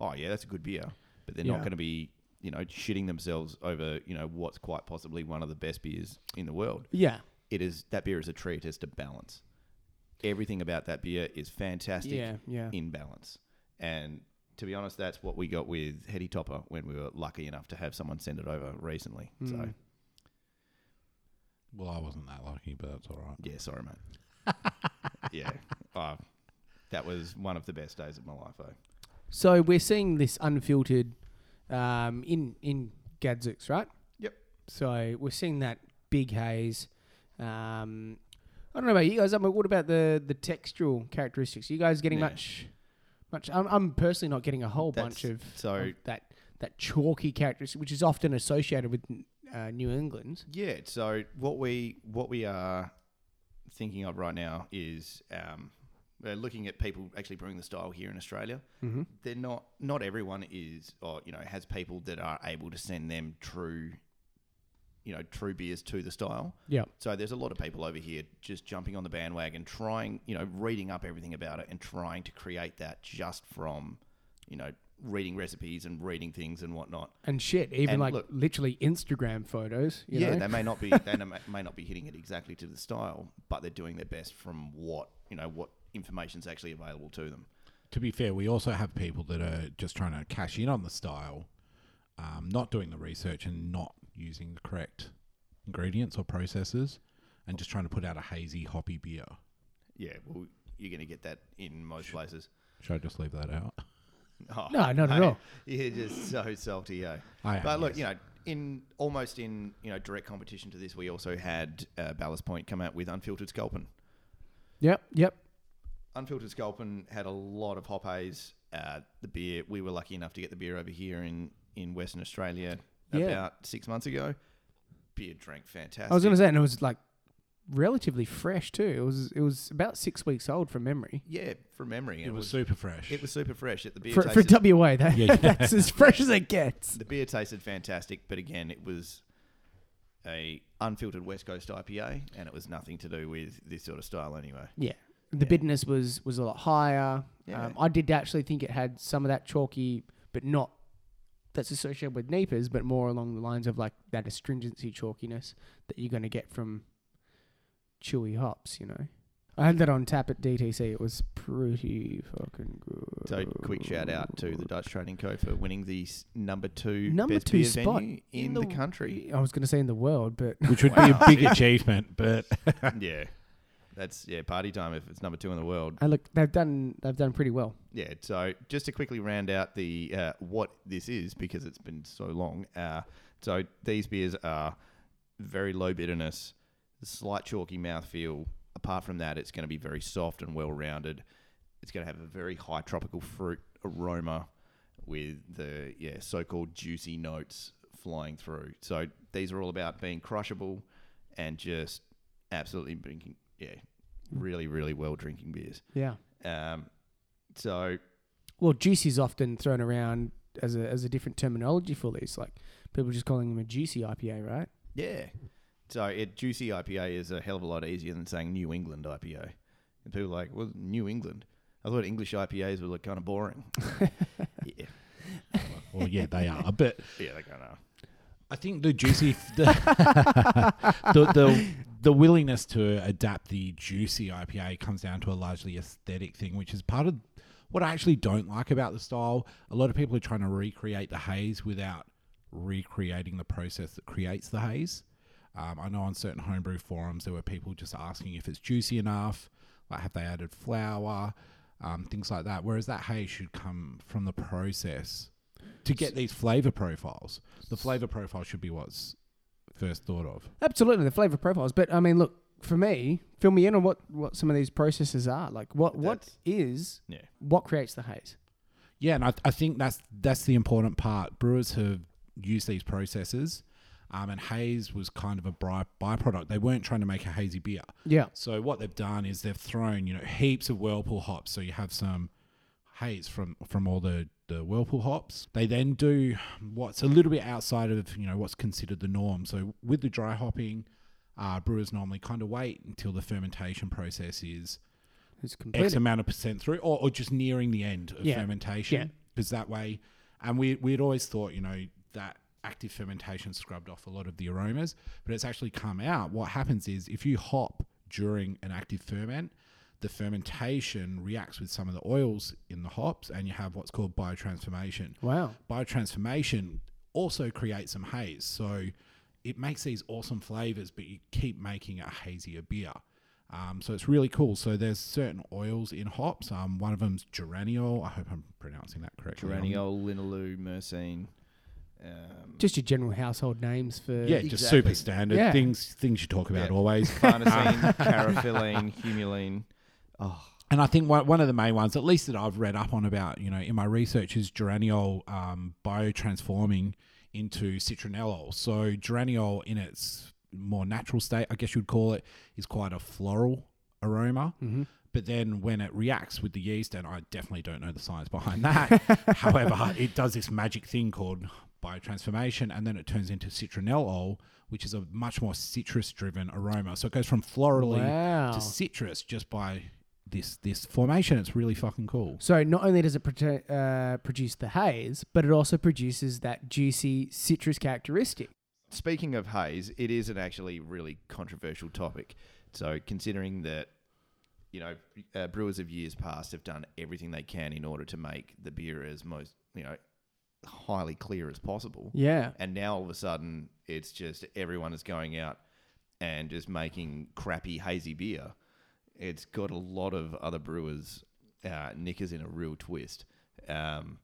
"Oh yeah, that's a good beer," but they're Yeah. not going to be you know shitting themselves over you know what's quite possibly one of the best beers in the world. yeah, It is that beer is a treat as to balance. Everything about that beer is fantastic yeah, yeah. in balance, and to be honest, that's what we got with Heady Topper when we were lucky enough to have someone send it over recently. So Mm. Well, I wasn't that lucky, but that's all right. yeah, sorry, mate. yeah, uh, that was one of the best days of my life. Though. So we're seeing this unfiltered um, in in Gadzooks, right? Yep. So we're seeing that big haze. Um, I don't know about you guys. I mean, what about the the textural characteristics? Are you guys getting Yeah. much? Much. I'm, I'm personally not getting a whole That's- bunch of, so- of that that chalky characteristic, which is often associated with uh, New England. Yeah. So what we what we are thinking of right now is um, we're looking at people actually brewing the style here in Australia. Mm-hmm. They're not not everyone is or you know has people that are able to send them true you know true beers to the style. Yeah. So there's a lot of people over here just jumping on the bandwagon, trying, you know, reading up everything about it and trying to create that just from, you know, reading recipes and reading things and whatnot. And shit, even And like look- literally Instagram photos. You yeah, know? they may not be they may not be hitting it exactly to the style, but they're doing their best from what you know what information's actually available to them. To be fair, we also have people that are just trying to cash in on the style, um, not doing the research and not using the correct ingredients or processes, and just trying to put out a hazy, hoppy beer. Yeah, well, you're going to get that in most places. Should I just leave that out? Oh, No, not at all. You're just so salty, eh? I am, But look, yes. you know, in almost in you know direct competition to this, we also had uh, Ballast Point come out with unfiltered Sculpin. Yep. Yep. Unfiltered Sculpin had a lot of hop haze. Uh, the beer, we were lucky enough to get the beer over here in, in Western Australia Yeah. about six months ago. Beer drank fantastic. I was gonna say, and it was like relatively fresh too. It was it was about six weeks old from memory. yeah, from memory, It was super fresh. it was super fresh. It the beer For, for WA, that, Yeah. that's as fresh as it gets. the beer tasted fantastic, but again, it was a unfiltered West Coast IPA, and it was nothing to do with this sort of style anyway. Yeah. The bitterness was was a lot higher. Yeah. Um, I did actually think it had some of that chalky, but not that's associated with Neepers, but more along the lines of like that astringency chalkiness that you're going to get from chewy hops, you know. I had that on tap at DTC. It was pretty fucking good. So, quick shout out to the Dutch Trading Co for winning the number two Number best two beer spot venue in, the, country. I was going to say in the world, but which would be a big achievement, but yeah, that's yeah party time if it's number two in the world. and look, they've done they've done pretty well. Yeah. So just to quickly round out the uh, what this is because it's been so long. Uh, so these beers are very low bitterness, slight chalky mouthfeel. Apart from that, it's going to be very soft and well rounded. It's going to have a very high tropical fruit aroma with the yeah so-called juicy notes flying through. So these are all about being crushable and just absolutely drinking yeah really really well drinking beers. Yeah. Um, so Well, juicy is often thrown around as a as a different terminology for these. Like people just calling them a juicy IPA, right? yeah, so it juicy IPA is a hell of a lot easier than saying New England IPA. And people are like, well, New England. I thought English IPAs were like kind of boring. yeah, well, yeah, they are. But yeah, they kind of. I think the juicy, the, the, the the willingness to adapt the juicy IPA comes down to a largely aesthetic thing, which is part of what I actually don't like about the style. A lot of people are trying to recreate the haze without recreating the process that creates the haze. Um, I know on certain homebrew forums there were people just asking if it's juicy enough, like have they added flour, um, things like that. Whereas that haze should come from the process to get these flavor profiles. The flavor profile should be what's first thought of. Absolutely, the flavor profiles. But I mean, look for me, fill me in on what what some of these processes are. Like, what what That's- is Yeah. what creates the haze? Yeah, and I, I think that's that's the important part. Brewers have used these processes, um, and haze was kind of a by, byproduct. They weren't trying to make a hazy beer. Yeah, So what they've done is they've thrown you know heaps of whirlpool hops. So you have some haze from from all the the whirlpool hops. They then do what's a little bit outside of you know what's considered the norm. So with the dry hopping, uh, brewers normally kind of wait until the fermentation process is it's X amount of percent through, or, or just nearing the end of Yeah. fermentation. Yeah. Because that way, and we we'd always thought, you know, that active fermentation scrubbed off a lot of the aromas, but it's actually come out. What happens is if you hop during an active ferment, the fermentation reacts with some of the oils in the hops, and you have what's called biotransformation Wow. biotransformation also creates some haze. So it makes these awesome flavors, but you keep making a hazier beer. Um, so it's really cool. So there's certain oils in hops. Um, one of them's geraniol. I hope I'm pronouncing that correctly. Geraniol, linalool, myrcene. Um, Just your general household names for Yeah, just super standard Yeah. things. Things you talk about Yeah. always. farnesene, caryophyllene, humulene. Oh, And I think one, one of the main ones, at least that I've read up on about, you know, in my research, is geraniol um, biotransforming into citronellol. So geraniol, in its more natural state, I guess you'd call it, is quite a floral aroma. hmm But then when it reacts with the yeast, and I definitely don't know the science behind that, however, it does this magic thing called biotransformation, and then it turns into citronellol, which is a much more citrus-driven aroma. So it goes from florally Wow. to citrus just by this this formation. It's really fucking cool. So not only does it prote- uh, produce the haze, but it also produces that juicy citrus characteristic. Speaking of haze, it is an actually really controversial topic. So, considering that, you know, uh, brewers of years past have done everything they can in order to make the beer as most, you know, highly clear as possible. Yeah. And now all of a sudden, it's just everyone is going out and just making crappy hazy beer. It's got a lot of other brewers uh, knickers in a real twist. Um,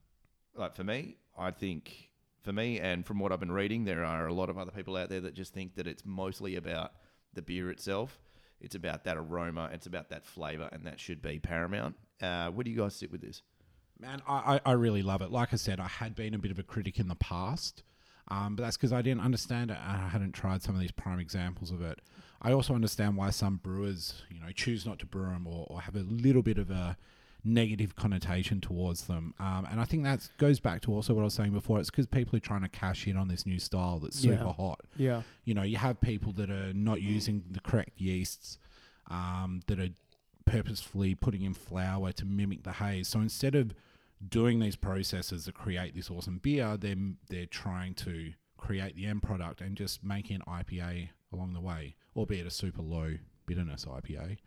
like for me, I think for me, and from what I've been reading, there are a lot of other people out there that just think that it's mostly about the beer itself. It's about that aroma. It's about that flavor, and that should be paramount. Uh, where do you guys sit with this? Man, I, I, really love it. Like I said, I had been a bit of a critic in the past, um, but that's because I didn't understand it I hadn't tried some of these prime examples of it. I also understand why some brewers, you know, choose not to brew them or, or have a little bit of a negative connotation towards them. Um, and I think that goes back to also what I was saying before. It's because people are trying to cash in on this new style that's super Yeah. hot. Yeah. You know, you have people that are not using the correct yeasts, um, that are purposefully putting in flour to mimic the haze. So instead of doing these processes that create this awesome beer, they're, they're trying to create the end product and just making an IPA along the way, albeit a super low bitterness IPA.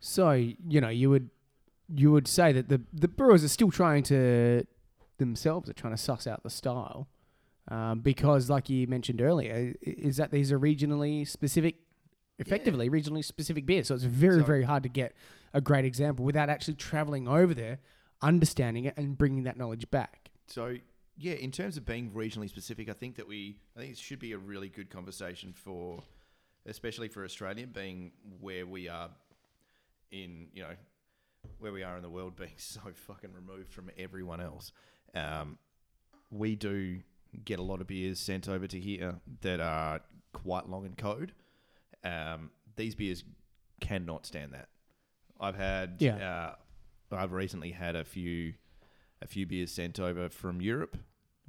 So you know you would you would say that the the brewers are still trying to themselves are trying to suss out the style um, because, like you mentioned earlier, is that these are regionally specific, effectively regionally specific beers. So it's very So- very hard to get a great example without actually traveling over there, understanding it, and bringing that knowledge back. So yeah, in terms of being regionally specific, I think that we I think it should be a really good conversation for especially for Australia being where we are in, you know, where we are in the world being so fucking removed from everyone else. Um, we do get a lot of beers sent over to here that are quite long in code. Um, these beers cannot stand that. I've had Yeah. uh, I've recently had a few a few beers sent over from Europe.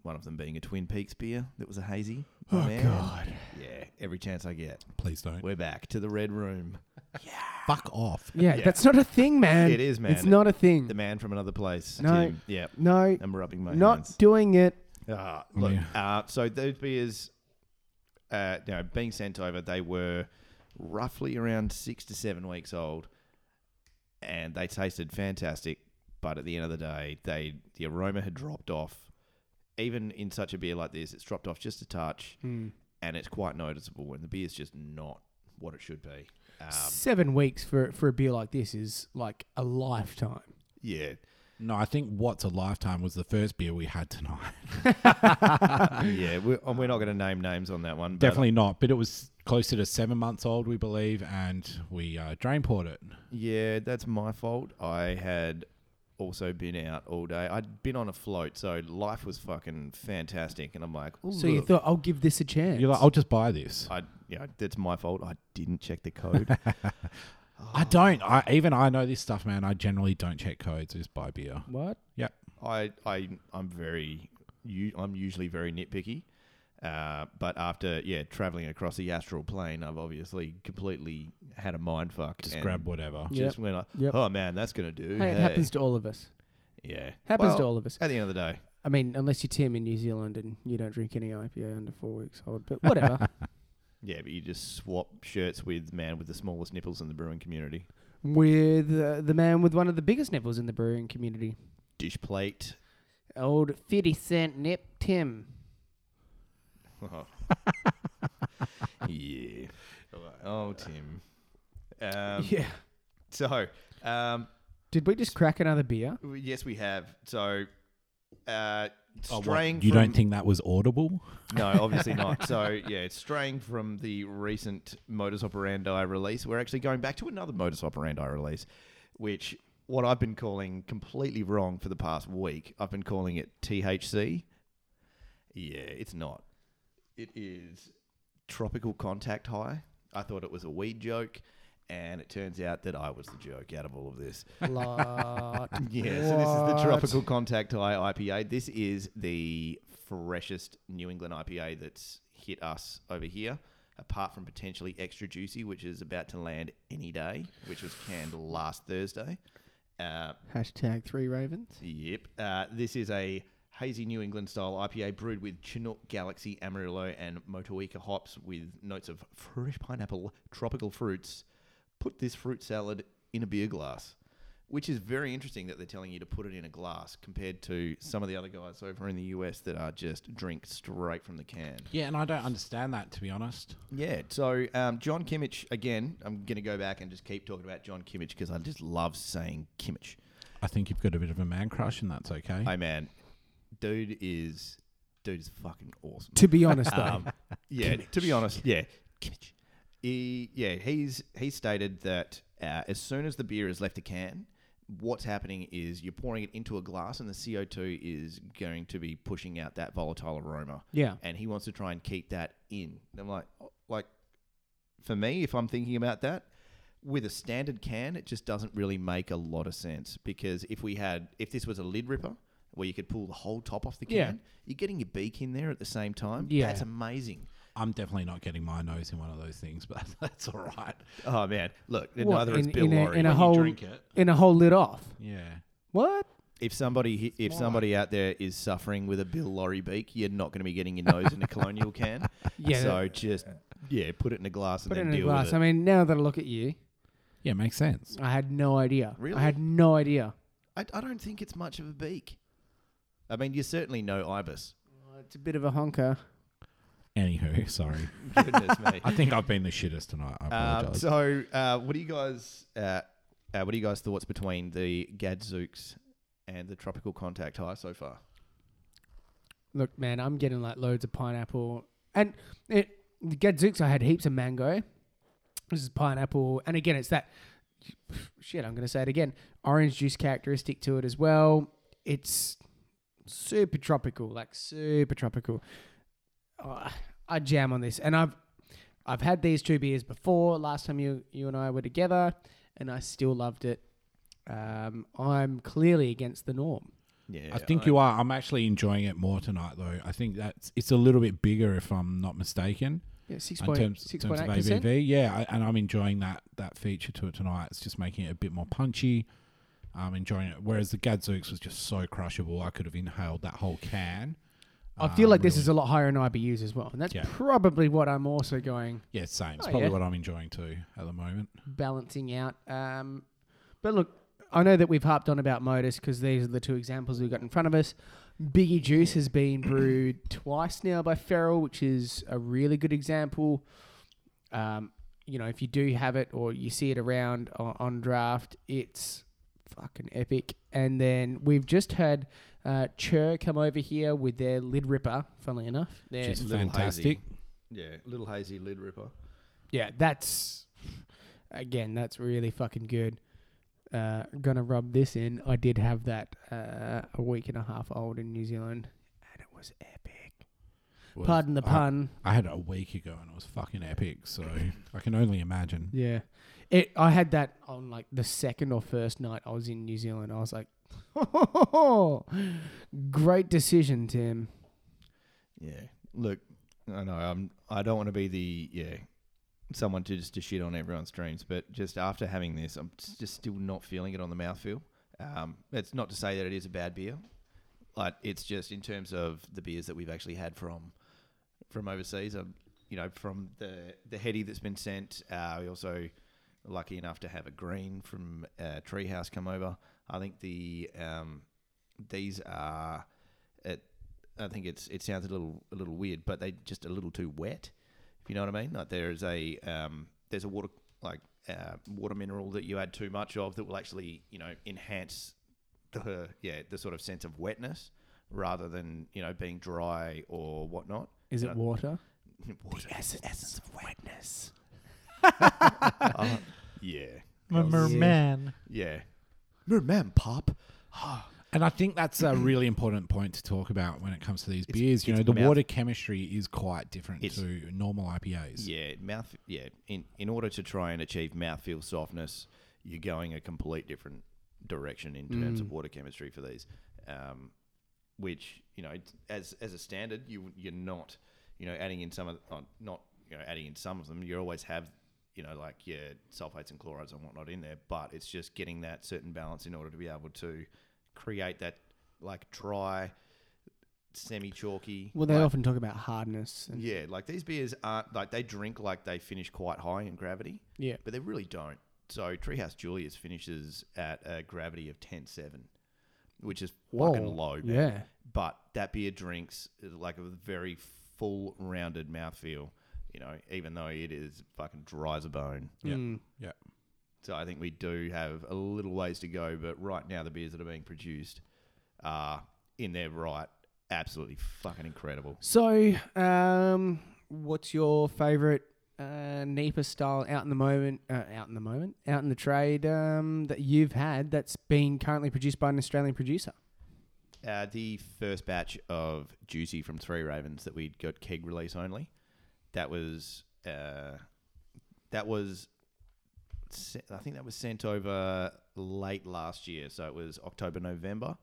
One of them being a Twin Peaks beer that was a hazy. Oh, man. God. Yeah, every chance I get. Please don't. We're back to the red room. Yeah. Fuck off. Yeah, Yeah. that's not a thing, man. It is, man. It's not a thing. The man from another place. No. Tim. Yeah. no, I'm rubbing my not hands. doing it. Uh, look, Yeah. uh, so those beers, uh, you know, being sent over, they were roughly around six to seven weeks old, and they tasted fantastic. But at the end of the day, they the aroma had dropped off. Even in such a beer like this, it's dropped off just a touch, Mm. and it's quite noticeable. And the beer's just not what it should be. Um, Seven weeks for for a beer like this is like a lifetime. yeah, No, I think what's a lifetime was the first beer we had tonight. yeah. We're, and we're not going to name names on that one. but- Definitely not, but it was closer to seven months old, we believe, and we uh, drain poured it. Yeah, that's my fault. I had also been out all day. I'd been on a float, so life was fucking fantastic. And I'm like, "Ooh, So you look." thought I'll give this a chance? You're like, I'll just buy this. I, yeah, that's my fault. I didn't check the code. I don't. I even I know this stuff, man. I generally don't check codes. I just buy beer. what? Yeah. I, I, I'm very, u- I'm usually very nitpicky. Uh, but after yeah, traveling across the astral plane, I've obviously completely had a mind fuck. Just and grab whatever. Yep. Just went like, Yep. oh man, that's gonna do. Hey, it happens to all of us. Yeah, Happens Well, to all of us. At the end of the day, I mean, unless you're Tim in New Zealand and you don't drink any IPA under four weeks old, but whatever. yeah, but you just swap shirts with man with the smallest nipples in the brewing community. with uh, the man with one of the biggest nipples in the brewing community, Dish plate. old fifty cent nip Tim. yeah. Oh, Tim. Um, yeah. So, um, Did we just crack another beer? yes, we have. So, uh, Oh, what, straying. you from, don't think that was audible? No, obviously not. So, yeah, it's straying from the recent Modus Operandi release. We're actually going back to another Modus Operandi release, which what I've been calling completely wrong for the past week. I've been calling it THC. Yeah, it's not. It is Tropical Contact High. I thought it was a weed joke, and it turns out that I was the joke out of all of this. Lot. Yeah, so this is the What? Tropical Contact High IPA. This is the freshest New England IPA that's hit us over here, apart from potentially Extra Juicy, which is about to land any day, which was canned last Thursday. Uh, Hashtag three ravens. Yep. Uh, this is a hazy New England style IPA brewed with Chinook, Galaxy, Amarillo, and Motueka hops with notes of fresh pineapple, tropical fruits. Put this fruit salad in a beer glass, which is very interesting that they're telling you to put it in a glass compared to some of the other guys over in the US that are just drink straight from the can. Yeah, and I don't understand that to be honest. Yeah, so um, John Kimmich, again, I'm going to go back and just keep talking about John Kimmich because I just love saying Kimmich. I think you've got a bit of a man crush, and that's okay. Hey man, dude is dude is fucking awesome. To be honest, though, Um, yeah, to be honest, yeah, Kimmich. He, yeah, he's he stated that uh, as soon as the beer has left a can, what's happening is you're pouring it into a glass, and the CO2 is going to be pushing out that volatile aroma, yeah. and he wants to try and keep that in. And I'm like, oh, like, for me, if I'm thinking about that. With a standard can, it just doesn't really make a lot of sense because if we had, if this was a lid ripper where you could pull the whole top off the can, Yeah. you're getting your beak in there at the same time. Yeah. That's amazing. I'm definitely not getting my nose in one of those things, but that's all right. Oh man, look, What, neither is in- Bill in a- Lawry. in a whole- drink it, In a whole lid off. yeah. What? if somebody if somebody out there is suffering with a Bill Lawry beak, you're not going to be getting your nose in a colonial can. Yeah. So just yeah, put it in a glass and put it then in a deal glass. with I mean, now that I look at you, Yeah, makes sense. I had no idea. Really? I had no idea. I, I don't think it's much of a beak. I mean, you certainly know ibis. It's a bit of a honker. Anywho, sorry. Goodness me. I think I've been the shittest tonight. I Um, apologize. so, uh, what do you guys? Uh, uh, what are you guys' thoughts between the Gadzooks and the Tropical Contact High so far? Look, man, I'm getting like loads of pineapple, and it the Gadzooks. I had heaps of mango. This is pineapple, and again, it's that shit. I'm gonna say it again. Orange juice characteristic to it as well. It's super tropical, like super tropical. Oh, I jam on this, and I've I've had these two beers before. Last time you you and I were together, and I still loved it. Um, I'm clearly against the norm. Yeah, I think you are. I'm actually enjoying it more tonight, though. I think that's it's a little bit bigger, if I'm not mistaken, Yeah, six in terms, six terms of eight percent. ABV. Yeah, I, and I'm enjoying that that feature to it tonight. It's just making it a bit more punchy. I'm enjoying it. Whereas the Gadzooks was just so crushable, I could have inhaled that whole can. I feel um, like this really- is a lot higher in IBUs as well, and that's Yeah. probably what I'm also going Yeah, same. It's Oh, probably yeah. what I'm enjoying too at the moment. balancing out. Um, but look, I know that we've harped on about Modus because these are the two examples we've got in front of us. Biggie Juice has been brewed twice now by Feral, which is a really good example. Um, you know, if you do have it or you see it around on, on draft, it's fucking epic. And then we've just had uh, Chur come over here with their lid ripper. Funnily enough, Their- Which is Little fantastic. Yeah, little hazy lid ripper. yeah, that's again, that's really fucking good. Uh, gonna rub this in. I did have that uh, a week and a half old in New Zealand, and it was epic. Was- Pardon the I- pun. I had it a week ago and it was fucking epic. So I can only imagine. Yeah, it. I had that on like the second or first night I was in New Zealand. I was like, great decision, Tim. Yeah. Look, I know I'm. I don't want to be the yeah someone to just to shit on everyone's dreams, but just after having this, I'm just still not feeling it on the mouthfeel. Um, it's not to say that it is a bad beer, like it's just in terms of the beers that we've actually had from from overseas. Um, you know, from the the heady that's been sent. Uh, we also lucky enough to have a green from uh, Treehouse come over. I think the um, these are it. I think it's it sounds a little a little weird, but they just a little too wet. If you know what I mean. Like there's a um, there's a water like uh, water mineral that you add too much of that will actually you know enhance the yeah the sort of sense of wetness rather than you know being dry or whatnot. Is it know, water? water essence, essence of wetness. yeah, My merman. yeah. Merman pop. And I think that's a really important point to talk about when it comes to these It's- beers. You know, it's the mouth- water chemistry is quite different It's- to normal IPAs. Yeah, mouth. Yeah, in in order to try and achieve mouthfeel softness, you're going a complete different direction in terms of Mm. water chemistry for these. Um, which you know, it's- as as a standard, you you're not, you know, adding in some of uh, not you know adding in some of them. You always have, you know, like your sulfates and chlorides and whatnot in there, but it's just getting that certain balance in order to be able to create that like dry, semi chalky. Well, they like, often talk about hardness. And yeah, like these beers aren't like they drink like they finish quite high in gravity, yeah. but they really don't. So Treehouse Julius finishes at a gravity of 10.7, which is fucking low. man. Yeah. But that beer drinks like a very full rounded mouthfeel, you know, even though it is fucking dry as a bone. Yeah. Mm. So I think we do have a little ways to go, but right now the beers that are being produced are in their right, absolutely fucking incredible. So, um, what's your favourite uh, NEPA style out in the moment, uh, out in the moment, out in the trade um, that you've had that's been currently produced by an Australian producer? Uh, the first batch of Juicy from Three Ravens that we'd got keg release only, that was uh, that was I think that was sent over late last year, so it was October November.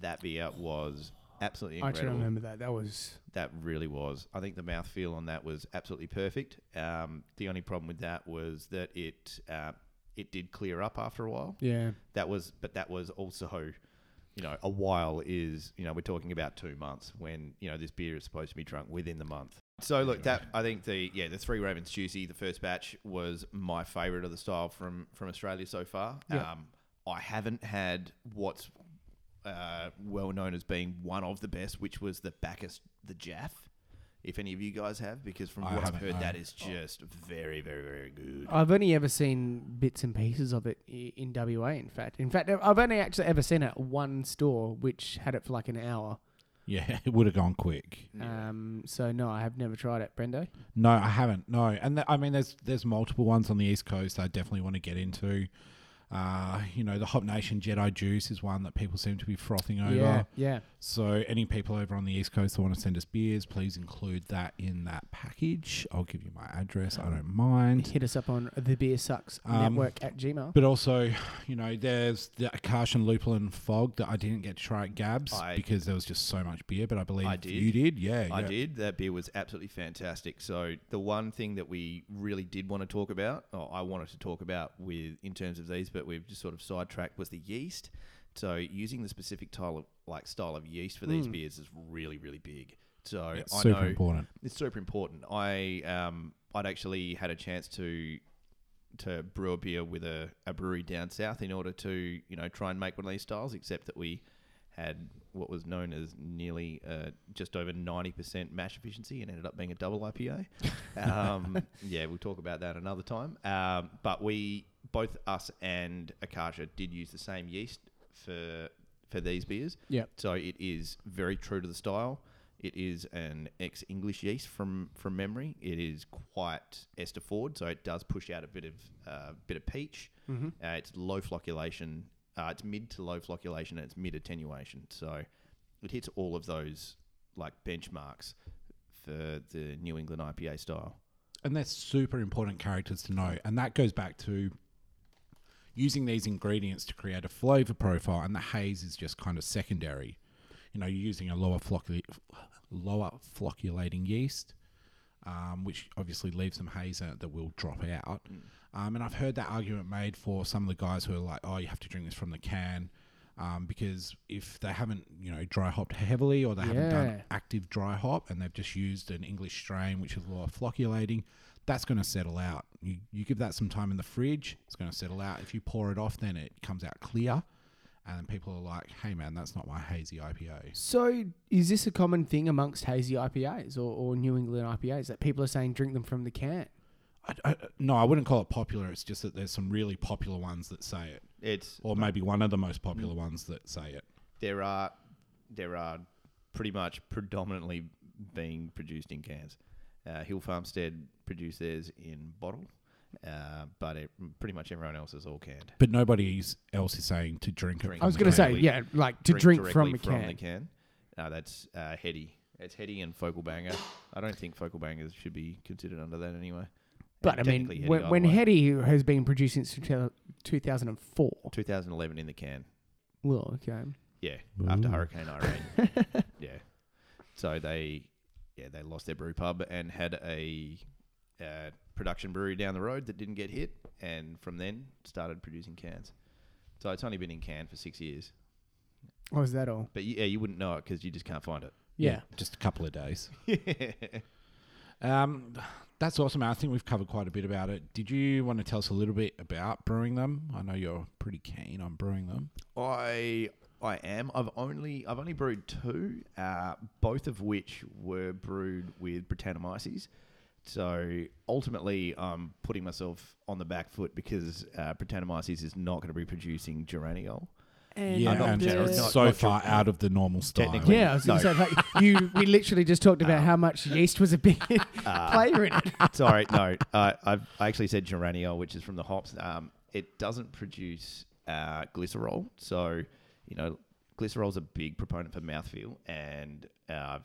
That beer was absolutely incredible. I actually remember that. That was That really was. I think the mouthfeel on that was absolutely perfect. Um, the only problem with that was that it uh, it did clear up after a while yeah. that was but that was also you know a while is you know we're talking about two months when you know this beer is supposed to be drunk within the month. So look that i think the yeah the three ravens juicy the first batch was my favorite of the style from from australia so far. Yeah. um i haven't had what's uh, well known as being one of the best which was the bacchus the jaff if any of you guys have because from I what i've haven't, heard no. that is just very very very good I've only ever seen bits and pieces of it i- in WA. In fact, in fact, I've only actually ever seen it at one store which had it for like an hour. Yeah, it would have gone quick. Um, so no, I have never tried it, Brendo. No, I haven't. No, and th- I mean, there's there's multiple ones on the east coast I definitely want to get into. Uh, you know, the Hop Nation Jedi Juice is one that people seem to be frothing over. Yeah, yeah. So, any people over on the east coast that want to send us beers, please include that in that package. I'll give you my address. I don't mind. Hit us up on the Beer Sucks Um, Network at Gmail. But also, you know, there's the Akash and Lupulin Fog that I didn't get to try at Gabs I- because there was just so much beer. But I believe I did. you did. Yeah, I yeah. did. That beer was absolutely fantastic. So the one thing that we really did want to talk about, or I wanted to talk about with in terms of these, but we've just sort of sidetracked, was the yeast. So using the specific style of like style of yeast for these Mm. beers is really really big. So It's I super know important. it's super important. I um I'd actually had a chance to to brew a beer with a, a brewery down south in order to you know try and make one of these styles, except that we had what was known as nearly uh, just over ninety percent mash efficiency and ended up being a double IPA. Um, yeah, we'll talk about that another time. Um, but we both us and Akasha did use the same yeast for for these beers. Yep. So it is very true to the style. It is an ex-English yeast from from memory. It is quite ester forward, so it does push out a bit of uh, bit of peach. Mm-hmm. Uh, it's low flocculation. Uh, it's mid to low flocculation. And it's mid attenuation. So it hits all of those like benchmarks for the New England IPA style. and they're super important characters to know. And that goes back to using these ingredients to create a flavor profile, and the haze is just kind of secondary. You know, you're using a lower floccul- lower flocculating yeast, um, which obviously leaves some haze that will drop out. Um, and I've heard that argument made for some of the guys who are like, "Oh, you have to drink this from the can." Um, because if they haven't, you know, dry hopped heavily or they haven't done active dry hop and they've just used an English strain which is lower flocculating, that's going to settle out. You, you give that some time in the fridge, it's going to settle out. If you pour it off, then it comes out clear, and then people are like, "Hey, man, that's not my hazy IPA." So, is this a common thing amongst hazy IPAs or, or New England IPAs that people are saying drink them from the can? I, I, no, I wouldn't call it popular. It's just that there's some really popular ones that say it, It's or maybe one of the most popular mm. ones that say it. there are there are pretty much predominantly being produced in cans. Uh, Hill Farmstead produce theirs in bottle, uh, but it, pretty much everyone else is all canned. But nobody is- else is saying to drink it. Drink I was from going the to can. say, yeah, like to drink, from directly a can. the can. No, that's uh, heady. It's heady and Focal Banger. I don't think Focal Bangers should be considered under that anyway. But I And mean, technically Heady, when, by when way. Heady has been produced since 2004. 2011 in the can. Well, okay. Yeah, after Ooh. Hurricane Irene. yeah. So they, yeah, they lost their brew pub and had a uh, production brewery down the road that didn't get hit, and from then started producing cans. So it's only been in can for six years, What was that all? but yeah, you wouldn't know it because you just can't find it. Yeah. just a couple of days. it. Um, that's awesome. I think we've covered quite a bit about it. Did you want to tell us a little bit about brewing them? I know you're pretty keen on brewing them. I I am. I've only I've only brewed two, uh, both of which were brewed with Brettanomyces. So ultimately, I'm putting myself on the back foot because uh, Brettanomyces is not going to be producing geraniol. And yeah, not and generous, it's not- so not far ger- out of the normal style. Yeah, I was going to say, like, you. We literally just talked about how much yeast was a big player in it. Sorry, no. Uh, I've I actually said geraniol, which is from the hops. Um, it doesn't produce uh, glycerol, so you know glycerol's a big proponent for mouthfeel, and uh, I've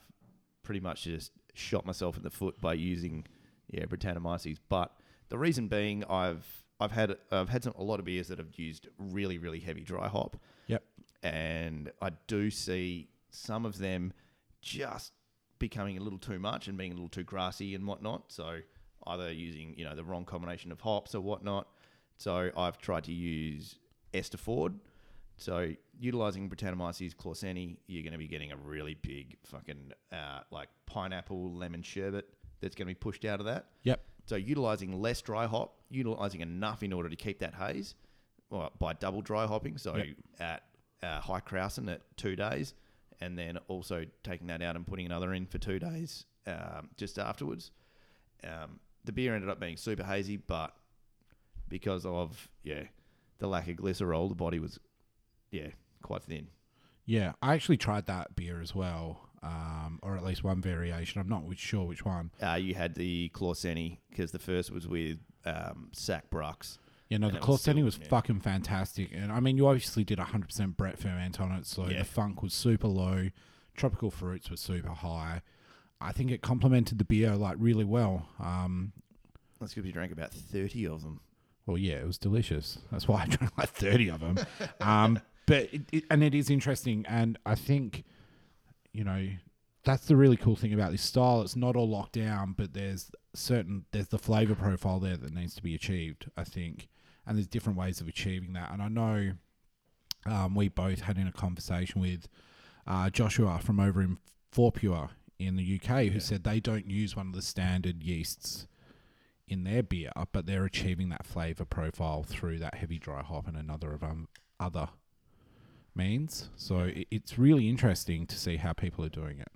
pretty much just shot myself in the foot by using yeah Brettanomyces. But the reason being, I've I've had I've had some, a lot of beers that have used really really heavy dry hop, Yep. and I do see some of them just becoming a little too much and being a little too grassy and whatnot. So either using you know the wrong combination of hops or whatnot. So I've tried to use ester forward. So utilizing Brettanomyces claussenii, you're going to be getting a really big fucking uh, like pineapple lemon sherbet that's going to be pushed out of that. Yep. So utilizing less dry hop, utilizing enough in order to keep that haze, well, by double dry hopping. So Yep. at uh, high Krausen at two days, and then also taking that out and putting another in for two days um, just afterwards. Um, the beer ended up being super hazy, but because of yeah the lack of glycerol, the body was yeah quite thin. Yeah, I actually tried that beer as well, um, or at least one variation. I'm not sure which one. Uh, you had the Claussenii because the first was with um, Sack Brux. You know, And the was Claussenii still- was yeah. fucking fantastic, and I mean, you obviously did 100% Brett ferment on it, so Yeah. the funk was super low, tropical fruits were super high. I think it complemented the beer like really well. Um, That's because we drank about thirty of them. Well, yeah, it was delicious. That's why I drank like thirty of them. Um, but it, it, and it is interesting, and I think, you know, that's the really cool thing about this style. It's not all locked down, but there's certain there's the flavor profile there that needs to be achieved. I think, and there's different ways of achieving that. And I know, um, we both had in a conversation with uh, Joshua from over in Fourpure in the UK, who Yeah. said they don't use one of the standard yeasts in their beer, but they're achieving that flavour profile through that heavy dry hop and another of um, other means. So it, it's really interesting to see how people are doing it.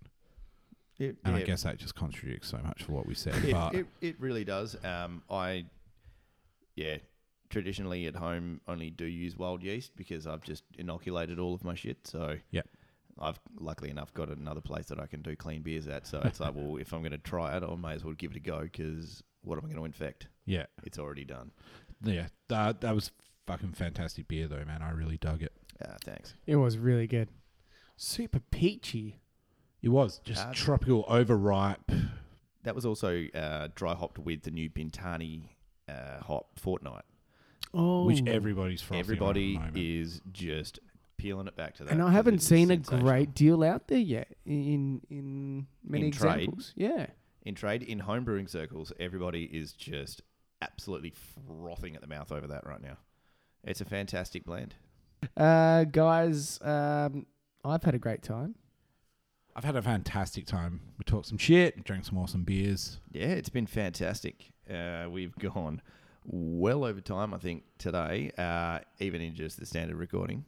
It, And I guess that just contradicts so much for what we said. it, but it, it really does. Um, I, yeah, traditionally at home only do use wild yeast because I've just inoculated all of my shit. So yeah, I've luckily enough got another place that I can do clean beers at. So it's like, well, if I'm going to try it, I may as well give it a go because what am I going to infect? yeah, It's already done. yeah, that that was fucking fantastic beer though, man. I really dug it. Ah, thanks. It was really good. Super peachy. It was just Ah, tropical, overripe. That was also uh, dry hopped with the new Bintani uh, hop Fortnight. Oh, which everybody's frothing on at the Everybody is just peeling it back to that. and I 'cause haven't it's seen a sensational. great deal out there yet in in many In trade? examples. Yeah. in trade in home brewing circles. Everybody is just absolutely frothing at the mouth over that right now. It's a fantastic blend. Uh, guys, um, I've had a great time. I've had a fantastic time. We talked some shit, drank some awesome beers. Yeah, it's been fantastic. Uh, we've gone well over time, I think, today, uh, even in just the standard recording.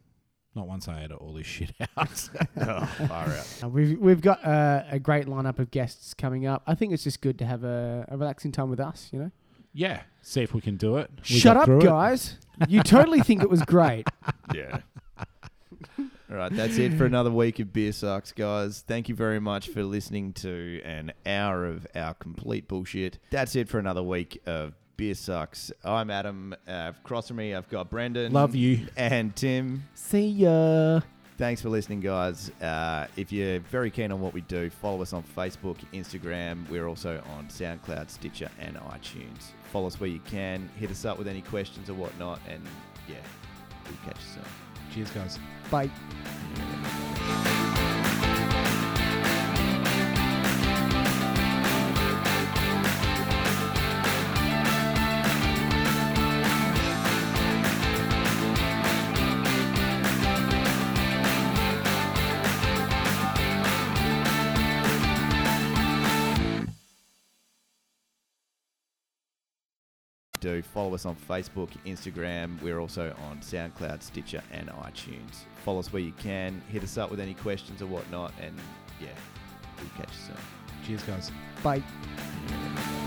Not once I edit all this shit out. oh, far out. Uh, we've we've got uh, a great lineup of guests coming up. I think it's just good to have a, a relaxing time with us. You know. Yeah, see if we can do it. We Shut up, through it. guys! you totally think it was great. Yeah. All right, that's it for another week of Beer Sucks, guys. Thank you very much for listening to an hour of our complete bullshit. That's it for another week of Beer Sucks. I'm Adam. Uh, across from me, I've got Brendan. Love you. And Tim. See ya. Thanks for listening, guys. Uh, if you're very keen on what we do, follow us on Facebook, Instagram. We're also on SoundCloud, Stitcher, and iTunes. Follow us where you can. Hit us up with any questions or whatnot. And yeah, we'll catch you soon. Cheers, guys. Bye. Do follow us on Facebook, Instagram. We're also on SoundCloud, Stitcher, and iTunes. Follow us where you can. Hit us up with any questions or whatnot. And yeah, we'll catch you soon. Cheers, guys. Bye.